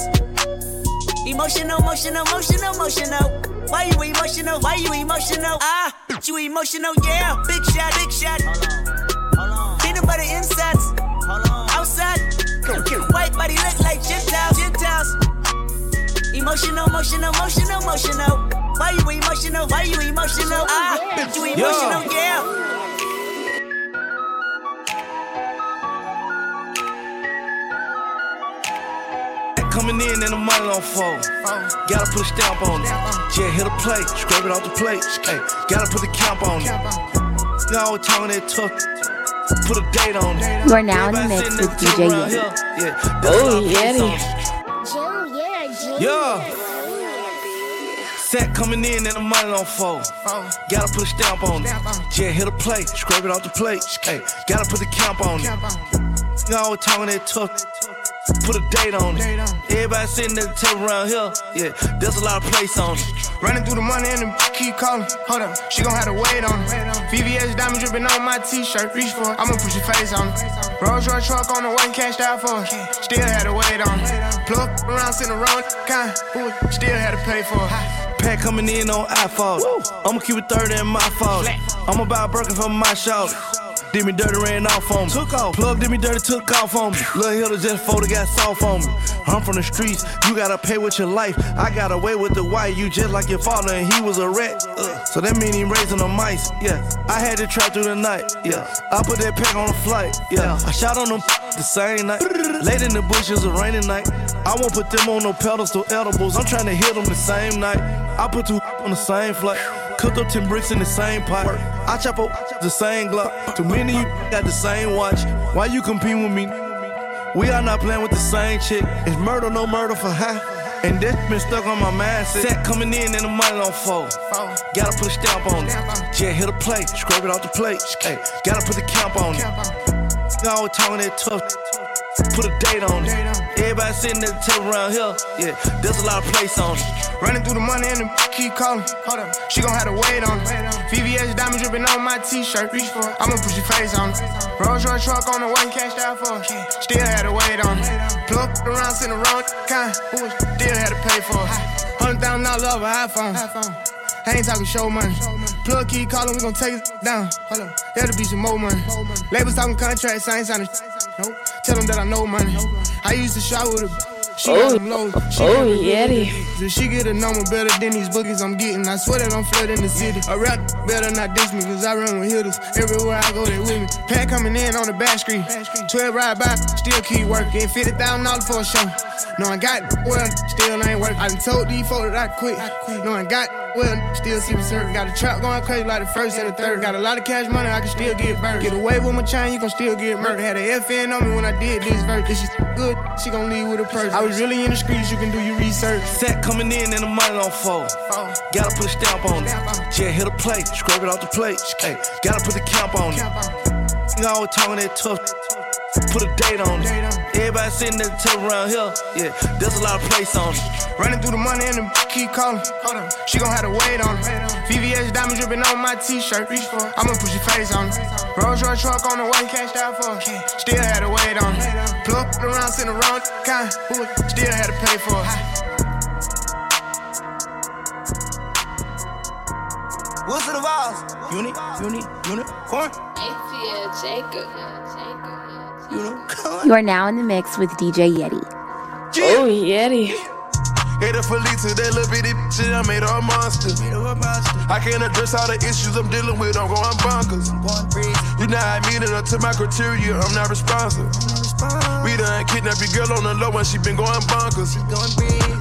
[SPEAKER 26] Emotional, emotional, emotional, emotional. Why you emotional? Why you emotional? Ah, you emotional, yeah. Big shot, big shot. Hold on, hold on. Peanut butter insides. Hold on. Outside. White body look like. Emotional, emotional, emotional, emotional. Why you emotional? Why you emotional? Ah, you emotional, yeah.
[SPEAKER 28] Coming in and the money on fold. Gotta put a stamp on it. Yeah, hit a plate, scrape it off the plate. Hey, gotta put the camp on it. You always talking that tough. Put a date on it.
[SPEAKER 14] You are now in the mix with DJ
[SPEAKER 28] around
[SPEAKER 14] Yeti.
[SPEAKER 28] Yeah,
[SPEAKER 18] Oh,
[SPEAKER 28] a lot of face
[SPEAKER 18] Yeti.
[SPEAKER 28] Yeah. Set coming in and the money on fold. Gotta put a stamp on it. Yeah, hit a plate, scrape it off the plate. Hey, gotta put the camp on it. You always talking that tough. Put a date on it. Everybody sitting at the table around here. Yeah, there's a lot of place on it.
[SPEAKER 17] Running through the money and the keep calling. Hold up, she gon' have to wait on it. VVS diamond dripping on my t-shirt. Reach for it, I'ma put your face on it. Rolls Royce truck on the way, cashed out for it. Still had to wait on it. Plug up around, sitting around, kind. Ooh, still had to pay for it.
[SPEAKER 28] Pack coming in on iPhone. I'ma keep it 30 in my fault. I'm about broken from my shoulder. Did me dirty, ran off on me. Took off. Plug did me dirty, took off on me. Lil' Hilda just folded, got soft on me. I'm from the streets, you gotta pay with your life. I got away with the white, you just like your father, and he was a rat. Uh, so that mean he raising the mice, yeah. I had to trap through the night, yeah. I put that pack on a flight, yeah. I shot on them the same night. Late in the bushes, a rainy night. I won't put them on no pedestal edibles. I'm trying to hit them the same night. I put two on the same flight. Cooked up 10 bricks in the same pot. I chop up the same Glock. Too many you got the same watch. Why you compete with me? We are not playing with the same chick. It's murder, no murder for high. And that been stuck on my mindset. Set coming in and the money don't fold. Gotta put a stamp on it. Yeah, hit a plate, scrape it off the plate. Hey, gotta put the camp on it. Always talking that tough. Put a date on it. Everybody sitting at the table around here. Yeah, there's a lot of place on it.
[SPEAKER 17] Running through the money and the keep calling. Hold up. She gon' have to wait on it. VVS diamond dripping on my t-shirt. Reach for it. I'ma put your face on it. Rolls Royce truck on the one cashed out for it. Still had to wait on it. Plug around, sitting around kind. Still had to pay for it. Hundred thousand dollars off an iPhone. I ain't talking show money. Plug keep calling, we gon' take it down. Hold up. That'll be some more money. Labels talking contracts, I ain't signing. Nope. Tell them that I know money. I used to shop with a. She got oh. them low. She
[SPEAKER 15] oh,
[SPEAKER 17] got
[SPEAKER 15] Yeti.
[SPEAKER 17] If she get a number better than these bookies I'm getting, I swear that I'm flooding the city. A rap better not diss me, cause I run with hitters. Everywhere I go, they with me. Pat coming in on the back street. 12 ride by, still keep working. $50,000 for a show. No, I got well, still ain't working. I done told these folks that I quit. No, I got well, still see the certain. Got a trap going crazy like the first and the third. Got a lot of cash money, I can still get burned. Get away with my chain, you can still get murdered. Had a FN on me when I did this verse. If she good, she gon' leave with a purse. I was really in the streets, you can do your research.
[SPEAKER 28] Set coming in and the money don't fold. Gotta put a stamp on it. Yeah, hit a plate, scrape it off the plate. Hey, gotta put the camp on it. Nigga always talking that tough. Put a date on it. Everybody sitting at the table around here. Yeah, there's a lot of place on it.
[SPEAKER 17] Running through the money and the keep calling. She gon' have to wait on it. VVS diamond dripping on my t-shirt. Reach for. I'ma put your face on it. Rolls Royce truck on the way, cashed out for it. Still had to wait on it. Plug around, sitting around, kind. Of. Still had to pay for it.
[SPEAKER 28] What's the Vols? Unit, unit, unicorn.
[SPEAKER 15] ATL Jacob.
[SPEAKER 14] You are now in the mix with DJ Yeti.
[SPEAKER 15] Oh, Yeti.
[SPEAKER 1] Hate her for to that little bitty shit, I made her a monster. I can't address all the issues I'm dealing with, I'm going bonkers. You know I mean it up to my criteria, I'm not responsive. We done kidnapped your girl on the low and she been going bonkers.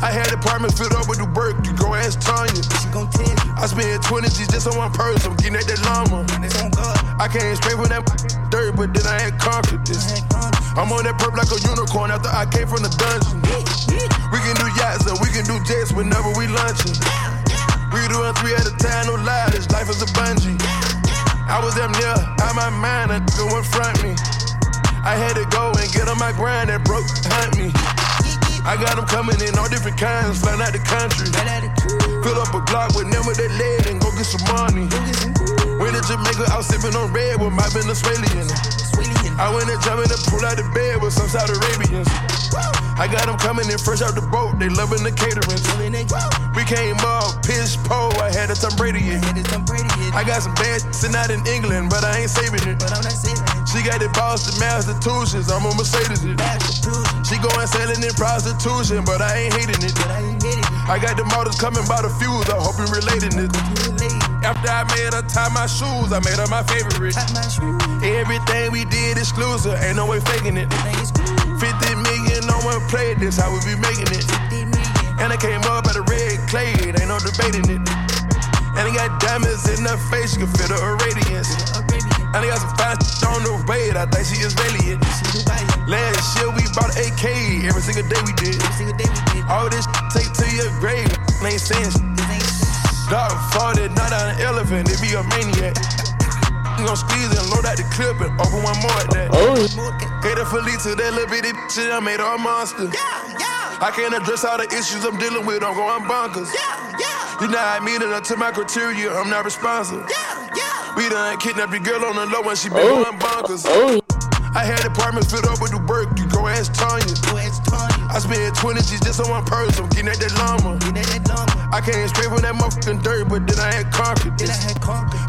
[SPEAKER 1] I had apartments filled up with the work, you go ask Tanya. I spent 20 G's just on one person, I'm getting at that llama. I came straight from that dirt, but then I had conquered this. I'm on that perp like a unicorn after I came from the dungeon. We can do yachts and we can do jets whenever we lunching. We doing three at a time, no lie, this life is a bungee. I was damn near out my mind, a nigga went front me. I had to go and get on my grind that broke hunt me. I got them coming in all different kinds, flying out the country. Fill up a block with them with that lead and go get some money. Went to Jamaica, I was sipping on red with my Venezuelan. I went and jumped in the pool out of bed with some Saudi Arabians. I got them coming in fresh out the boat, they loving the catering. We came up, pitch pole, I had a Tom Brady in. I got some bad sitting out in England, but I ain't saving it. She got the Boston Massachusetts, I'm a Mercedes. It. She going selling in prostitution, but I ain't hating it. I got the motors coming by the fuse, I hope you relating it. After I made her tie my shoes, I made her my favorite. Everything we did exclusive, ain't no way faking it. 50 million on one play, this how we be making it. And I came up at a red clay, ain't no debating it. And I got diamonds in her face, you can feel the radiance. And I got some fine shit on the way, I think she Israeli. Last year we bought an AK, every single day we did. All this take to your grave, ain't saying shit. Dog fought it, not on an elephant, it be a maniac. You gon' squeeze and load out the clip and open one more at that.
[SPEAKER 15] Oh.
[SPEAKER 1] Hater for to that little bitty shit, I made her a monster. Yeah, yeah. I can't address all the issues I'm dealing with, I'm going bonkers. Yeah, yeah. You know I mean it up to my criteria, I'm not responsible. Yeah, yeah. We done kidnapped your girl on the low and she been
[SPEAKER 15] Oh.
[SPEAKER 1] going bonkers.
[SPEAKER 15] Oh.
[SPEAKER 1] I had apartments filled up with the work, you go ask Tanya. I I spent 20 G's just on one person, getting at that llama. I came straight from that motherfucking dirt, but then I had conquered this.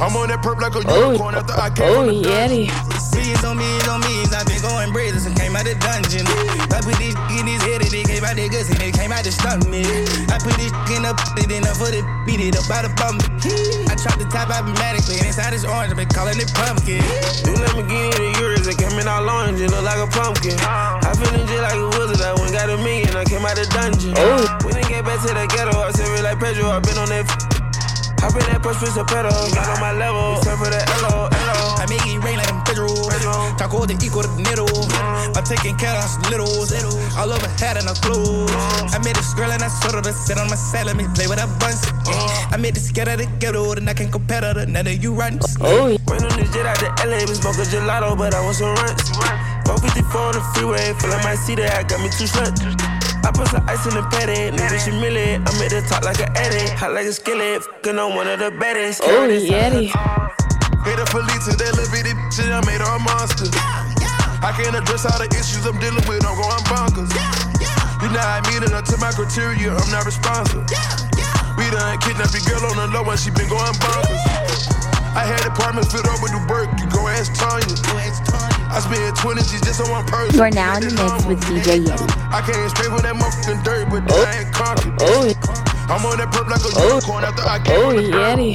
[SPEAKER 1] I'm on that perp like a oh, unicorn after I came
[SPEAKER 15] Oh,
[SPEAKER 1] from the
[SPEAKER 15] Yeti.
[SPEAKER 16] Millions on millions on millions, I've been going brazen and came out the dungeon. I put this in his head and it came out the guts and it came out the stomach. I put this in the it in the foot, it beat it up by the bum. I chopped the top automatically and inside this orange, I've been calling it pumpkin.
[SPEAKER 29] Two Lamborghini the Euros that came in all orange, it look like a pumpkin. I feelin' just like a wizard, I went got a million, I came out of the dungeon.
[SPEAKER 15] Oh.
[SPEAKER 29] When they get back to the ghetto, I said real like Pedro, I been on that. F- Hop in that push, push a pedal, got on my level, except for the LO, LO.
[SPEAKER 16] I make it rain like I'm Pedro. Taco the equal to needle. I'm taking care of littles. All over hat and a clothes. I made this girl and I sort of sit on my side, let me play with a bunch. I made this get out of the ghetto, and I can't compare to none of you run.
[SPEAKER 15] Oh,
[SPEAKER 29] Ran on this jet out to LA, been smoking gelato, but I want some runs. 454 on the freeway, feel like my seat I got me two sluts. I put some ice in the patty, nigga, she millie. I'm at the top like an addict, hot like a skillet, fucking on one of the baddest.
[SPEAKER 15] oh, Yeti.
[SPEAKER 1] Hit a Felita, that little bitty shit, I made her a monster. I can't address all the issues I'm dealing with, I'm going bonkers. You know I mean it up to my criteria, I'm not responsible. We done kidnapped your girl on the low and she been going bonkers. I had apartments filled up with New Burke, you go ask Tanya. I spent 20 G's just on one person.
[SPEAKER 14] You are now in the mix with DJ Yeti.
[SPEAKER 1] I came straight from that motherfucking dirt, but then I ain't conquered.
[SPEAKER 15] Oh,
[SPEAKER 1] I'm on that perp like a
[SPEAKER 15] Oh.
[SPEAKER 1] unicorn after I came
[SPEAKER 15] oh,
[SPEAKER 1] from the dirt.
[SPEAKER 15] Yeti.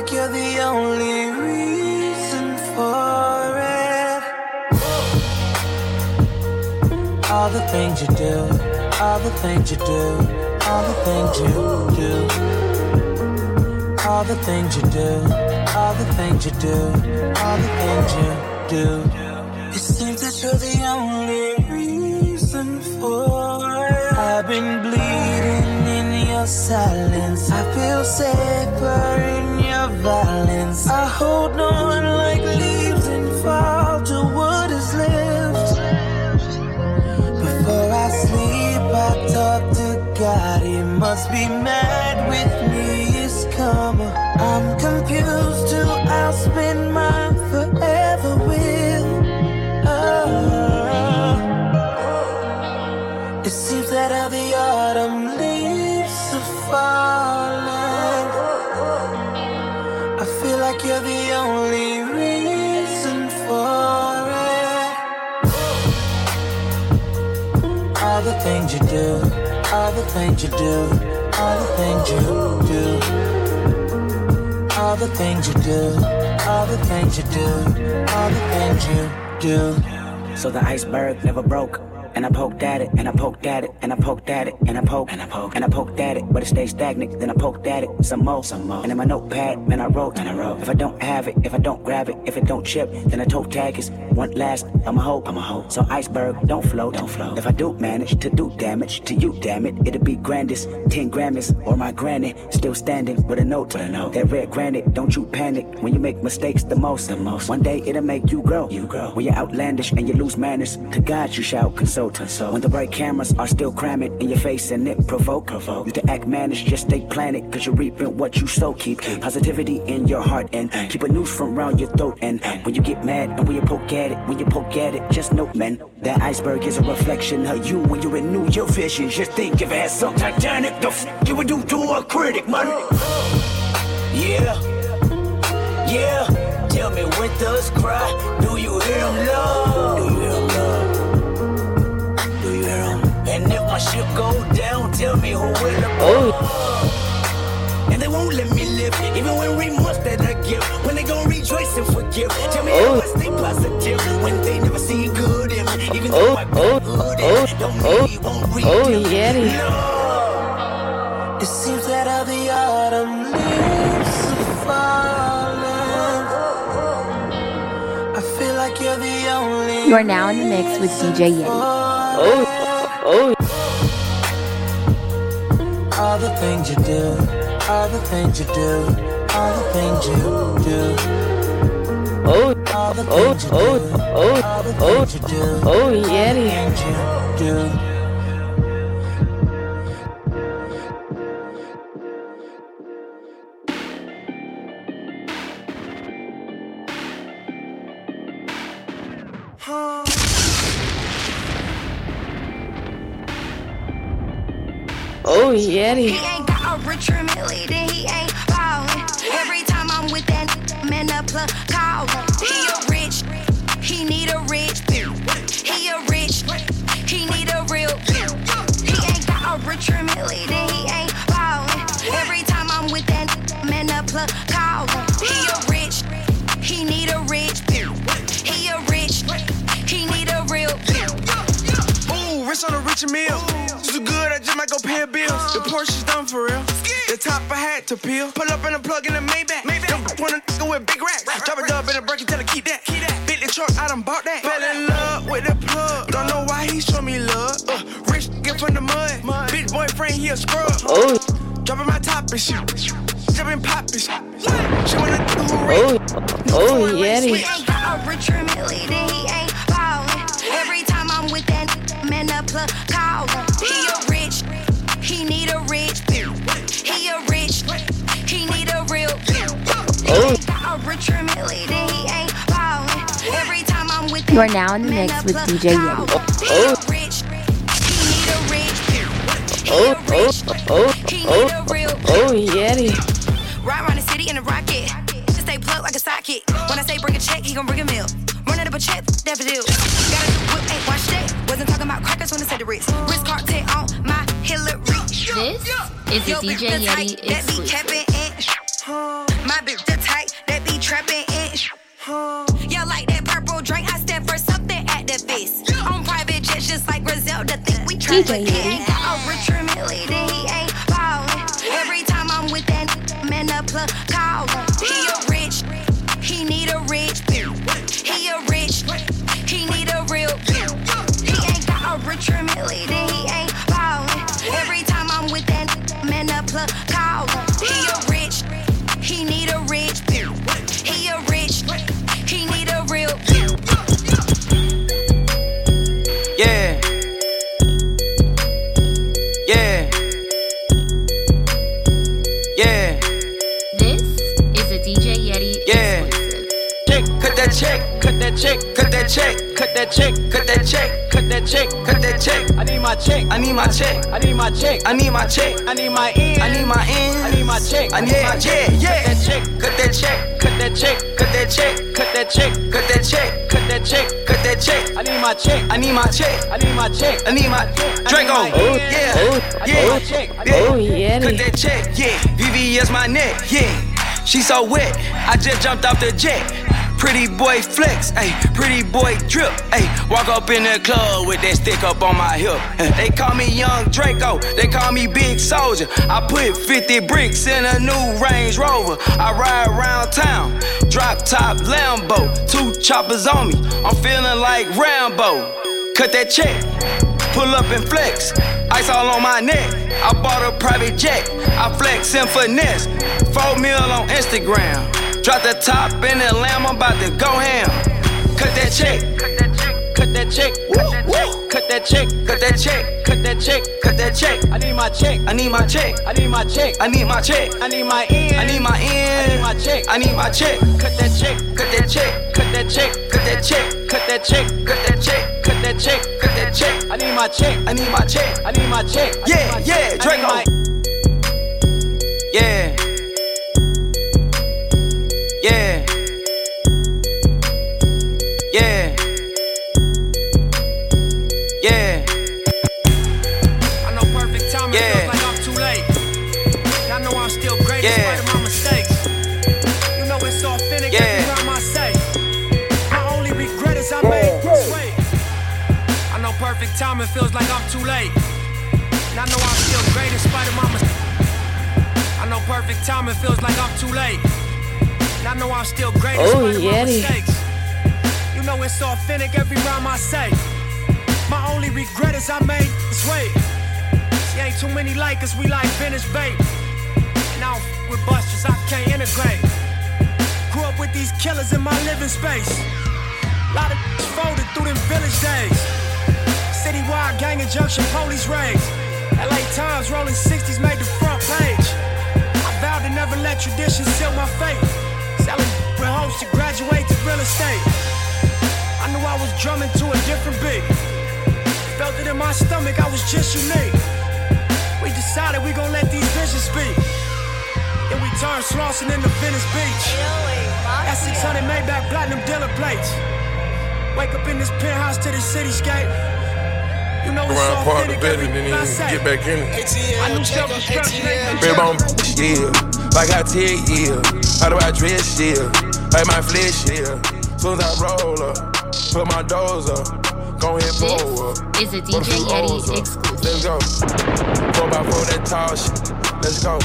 [SPEAKER 30] like
[SPEAKER 9] you're the only reason for it. All the things you do, all the things you do, all the things you do. All the things you do, all the things you do, all the things you do. It seems that you're the only reason for it. I've been bleeding in your silence. I feel safer in violence. I hold on like leaves and fall to what is left. Before I sleep, I talk to God. He must be mad with me. It's karma. I'm confused to I'll spend do, all the things you do, all the things you do. All the things you do, all the things you do, all the things you do.
[SPEAKER 23] So the iceberg never broke. And I poked at it, and I poked at it, and I poked at it, and I poked, and I poked, and I poked at it, but it stayed stagnant. Then I poked at it some more, some more. And in my notepad, man, I wrote, and I wrote. If I don't have it, if I don't grab it, if it don't chip, then I toe tag is one last. I'm a hope, I'm a hope. So iceberg don't float, don't float. If I do manage to do damage to you, damn it, it'll be grandest. Ten Grammys or my granny still standing with a note, with a note. That red granite, don't you panic when you make mistakes the most, the most. One day it'll make you grow, you grow. When you're outlandish and you lose manners, to God you shall consult. consult. When the bright cameras are still cramming in your face and it provoke, provoke. You to act managed, just stay planted, cause you're reaping what you sow. Keep positivity in your heart and keep a noose from around your throat. And when you get mad and when you poke at it, when you poke at it, just note, man, that iceberg is a reflection of you when you renew your vision. Just think if it had some Titanic, the f you would do to a critic, man. Yeah, yeah. Tell me when does cry? Do you hear him love? Do you hear him love? Do you hear? And if my ship go down, tell me who will oh. And they won't let me live, even when remorse that I give. When they gon' rejoice and forgive. Tell me how I oh. stay positive when they never see good in me. Even though I oh. put hood in, oh. don't mean he won't read
[SPEAKER 18] Oh,
[SPEAKER 23] them.
[SPEAKER 18] yeah.
[SPEAKER 9] It seems that all the autumn leaves are falling. I feel like you're the only.
[SPEAKER 14] You are now in the mix with DJ Yeti.
[SPEAKER 9] Oh, oh. All the things you do, all the things you do, all the things you do.
[SPEAKER 18] Oh,
[SPEAKER 9] All the
[SPEAKER 18] oh,
[SPEAKER 9] things you
[SPEAKER 18] oh,
[SPEAKER 9] do,
[SPEAKER 18] oh,
[SPEAKER 9] all the
[SPEAKER 18] oh,
[SPEAKER 9] things you do,
[SPEAKER 18] oh,
[SPEAKER 9] all the
[SPEAKER 18] Yeti.
[SPEAKER 9] things you do.
[SPEAKER 18] Oh, Yeti.
[SPEAKER 11] Rich then he ain't ballin'. Every time I'm with that man, the plug callin'. He a rich, he need a rich. He a rich, he need a real. He ain't got a rich Millie, then he ain't ballin'. Every time I'm with that man, the plug callin'. He a rich, he need a rich. He a rich, he need a real.
[SPEAKER 10] Ooh, rich on a rich meal. So good, I just might go pay a bills. The Porsche's done for real. The I had to peel. Pull up in a plug in the Maybach. Them wanna go with big racks. Drop it up in a break and tell her keep that. Keep that. Bentley truck, I done bought that. Fell in love with the plug. Don't know why he show me love. Uh, rich get from the mud. Bitch boyfriend, he a scrub.
[SPEAKER 18] Oh.
[SPEAKER 10] Dropping my top and shit. Jumping pop and shit. She wanna do who rich.
[SPEAKER 18] Oh,
[SPEAKER 11] He
[SPEAKER 18] Yeti.
[SPEAKER 11] ain't got a rich Millie, then he ain't ballin'. Every time I'm with that man, the plug callin'. He a rich, he need a rich. He a rich,
[SPEAKER 14] You are now in the mix with DJ Yeti.
[SPEAKER 11] he a rich, he need a rich. He
[SPEAKER 18] Oh,
[SPEAKER 11] a
[SPEAKER 18] oh, oh, oh,
[SPEAKER 11] need a real.
[SPEAKER 18] oh, Yeti.
[SPEAKER 11] Ride around the city in a rocket. Just stay plugged like a sidekick. When I say bring a check, he gon' bring a meal. Running up a check, that for deal. Got a new whip, ain't watch that. Wasn't talking about crackers when I said the wrist. Wrist cartel on my Hillary.
[SPEAKER 13] This is a DJ Yeti
[SPEAKER 11] type that be
[SPEAKER 13] exclusive.
[SPEAKER 11] Capping My bitch the type that be trapping and Y'all like that purple drink? I stand for something activist. On private jets, just like Griselda, think we try
[SPEAKER 13] DJ
[SPEAKER 11] to
[SPEAKER 13] Yeti.
[SPEAKER 11] ain't got a rich Millie, then he ain't ballin'. Every time I'm with that plug call. He a rich, he need a rich. He a rich, he need a real. He ain't got a rich family, then he ain't ballin'. Every time I'm with that man, the plug need
[SPEAKER 24] my check, I need my check, I need my check, I need my end, I need my end, I need my check, I need my check, yeah. Cut that check, cut that check, cut that check, cut that check, cut that check, cut that check, cut that check, cut that check. I need my check, I need my check, I need my check, I need my Draco,
[SPEAKER 23] Oh,
[SPEAKER 24] yeah,
[SPEAKER 23] oh,
[SPEAKER 24] yeah,
[SPEAKER 23] oh, yeah.
[SPEAKER 24] Cut that check, yeah. VVS my neck, yeah. She so wet, I just jumped off the jet. Pretty boy flex, ayy, pretty boy drip, ayy. Walk up in the club with that stick up on my hip. Eh, They call me Young Draco, they call me Big Soldier. I put 50 bricks in a new Range Rover. I ride around town, drop top Lambo, two choppers on me. I'm feeling like Rambo. Cut that check, pull up and flex. Ice all on my neck. I bought a private jet. I flex and finesse. Four mil on Instagram. Drop the top in the lamb, I'm about to go ham. Cut that check, cut that check, cut that check, cut that check, cut that check, cut that check, cut that check. I need my check, I need my check, I need my check, I need my check, I need my end, I need my end, I need my check, I need my check. Cut that check, cut that check, cut that check, cut that check, cut that check, cut that check, cut that check, cut that check. I need my check, I need my check, I need my check. Yeah, yeah, Draco. Yeah.
[SPEAKER 31] Perfect timing feels like I'm too late. And I know I'm still great in spite of my mistakes. I know perfect timing feels like I'm too late. And I know I'm still great in
[SPEAKER 23] Oh,
[SPEAKER 31] spite of my mistakes. You know it's authentic every rhyme I say. My only regret is I made this way. See, ain't too many like us, we like vintage bait. And I don't f- with busters, I can't integrate. Grew up with these killers in my living space. Lot of folded through them village days. Citywide gang injunction, police raids. LA Times rolling 60s made the front page. I vowed to never let tradition seal my fate. Selling with hopes to graduate to real estate. I knew I was drumming to a different beat. Felt it in my stomach, I was just unique. We decided we gon' let these visions speak. Then we turned Slauson into Venice Beach. That 600 Maybach platinum dealer plates. Wake up in this penthouse to the cityscape. You know
[SPEAKER 1] Around part of
[SPEAKER 31] the
[SPEAKER 1] bed and then
[SPEAKER 31] thing I
[SPEAKER 1] you
[SPEAKER 31] say.
[SPEAKER 1] get back in it.
[SPEAKER 31] I knew self-destruction ain't
[SPEAKER 1] Baby, I'm yeah. Like I tell yeah. How do I dress, yeah. Like my flesh, yeah. Soon as I roll up, put my doors up. Go ahead, pull up.
[SPEAKER 32] Is a DJ Yeti exclusive.
[SPEAKER 1] Let's go. Four by four, that tall shit. Let's go.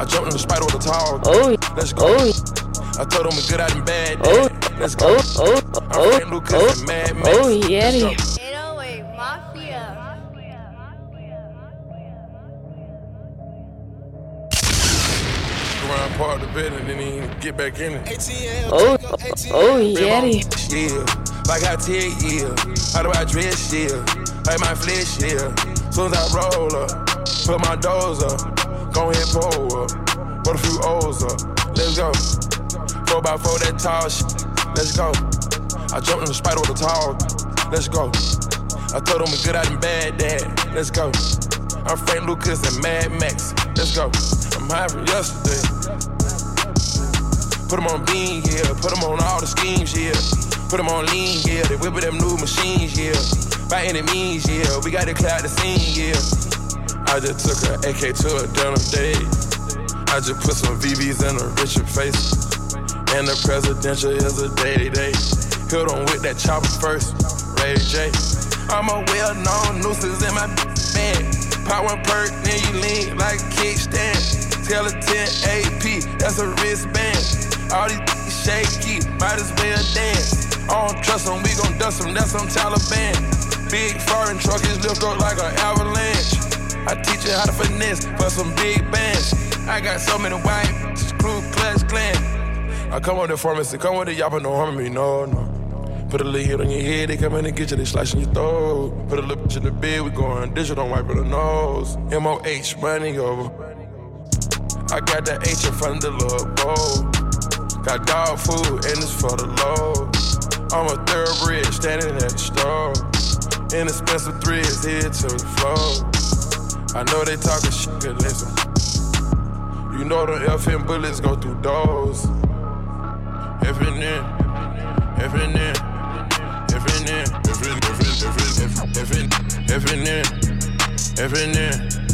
[SPEAKER 1] I jumped in the spider with a tall.
[SPEAKER 23] Oh,
[SPEAKER 1] Let's go. Oh, I told him we good out and bad.
[SPEAKER 23] Oh,
[SPEAKER 1] Let's go.
[SPEAKER 23] oh, oh,
[SPEAKER 1] I'm Frank Lucas and Mad oh, Max.
[SPEAKER 23] oh,
[SPEAKER 1] Let's
[SPEAKER 23] Yeti.
[SPEAKER 1] go. Around part the bed and then he get back in it.
[SPEAKER 23] Oh, oh, Yeti.
[SPEAKER 1] Yeah, like I tell yeah. How do I dress, yeah. Like my flesh, yeah. Soon as I roll up, put my doors up. Go ahead, pull up. Put a few O's up. Let's go. Four by four, that tall shit. Let's go. I jumped in the spider with a tall. Let's go. I told him we good out and bad, dad. Let's go. I'm Frank Lucas and Mad Max. Let's go. I'm high from yesterday. Put 'em on bean, yeah. Put 'em on all the schemes, yeah. Put 'em on lean, yeah. They whipping them new machines, yeah. By any means, yeah. We gotta cloud the scene, yeah. I just took a AK to a denim day. I just put some VVs in a Richard face. And the presidential is a day to day. Hit on with that chopper first, Ray J. I'm a well known nuisance in my bag. Pop one perk, then you lean like a kickstand. Tell a 10 AP, that's a wristband. All these shaky, might as well dance. I don't trust them, we gon' dust them, that's some Taliban. Big foreign truck is lift up like an avalanche. I teach you how to finesse for some big bands. I got so many white crew class clan. I come with the pharmacy, come with the yappa, no harm me, no, no. Put a little hit on your head, they come in and get you, they slicing your throat. Put a little bitch in the bed, we going digital, wipe the nose. M-O-H, money over. I got that H in front of the little bowl. Got dog food, and it's for the low. I'm a thoroughbred, standing at the store. Inexpensive threads, head to the floor. I know they talking shit, good listen. You know them FM bullets go through doors. Every in, every in, every in, every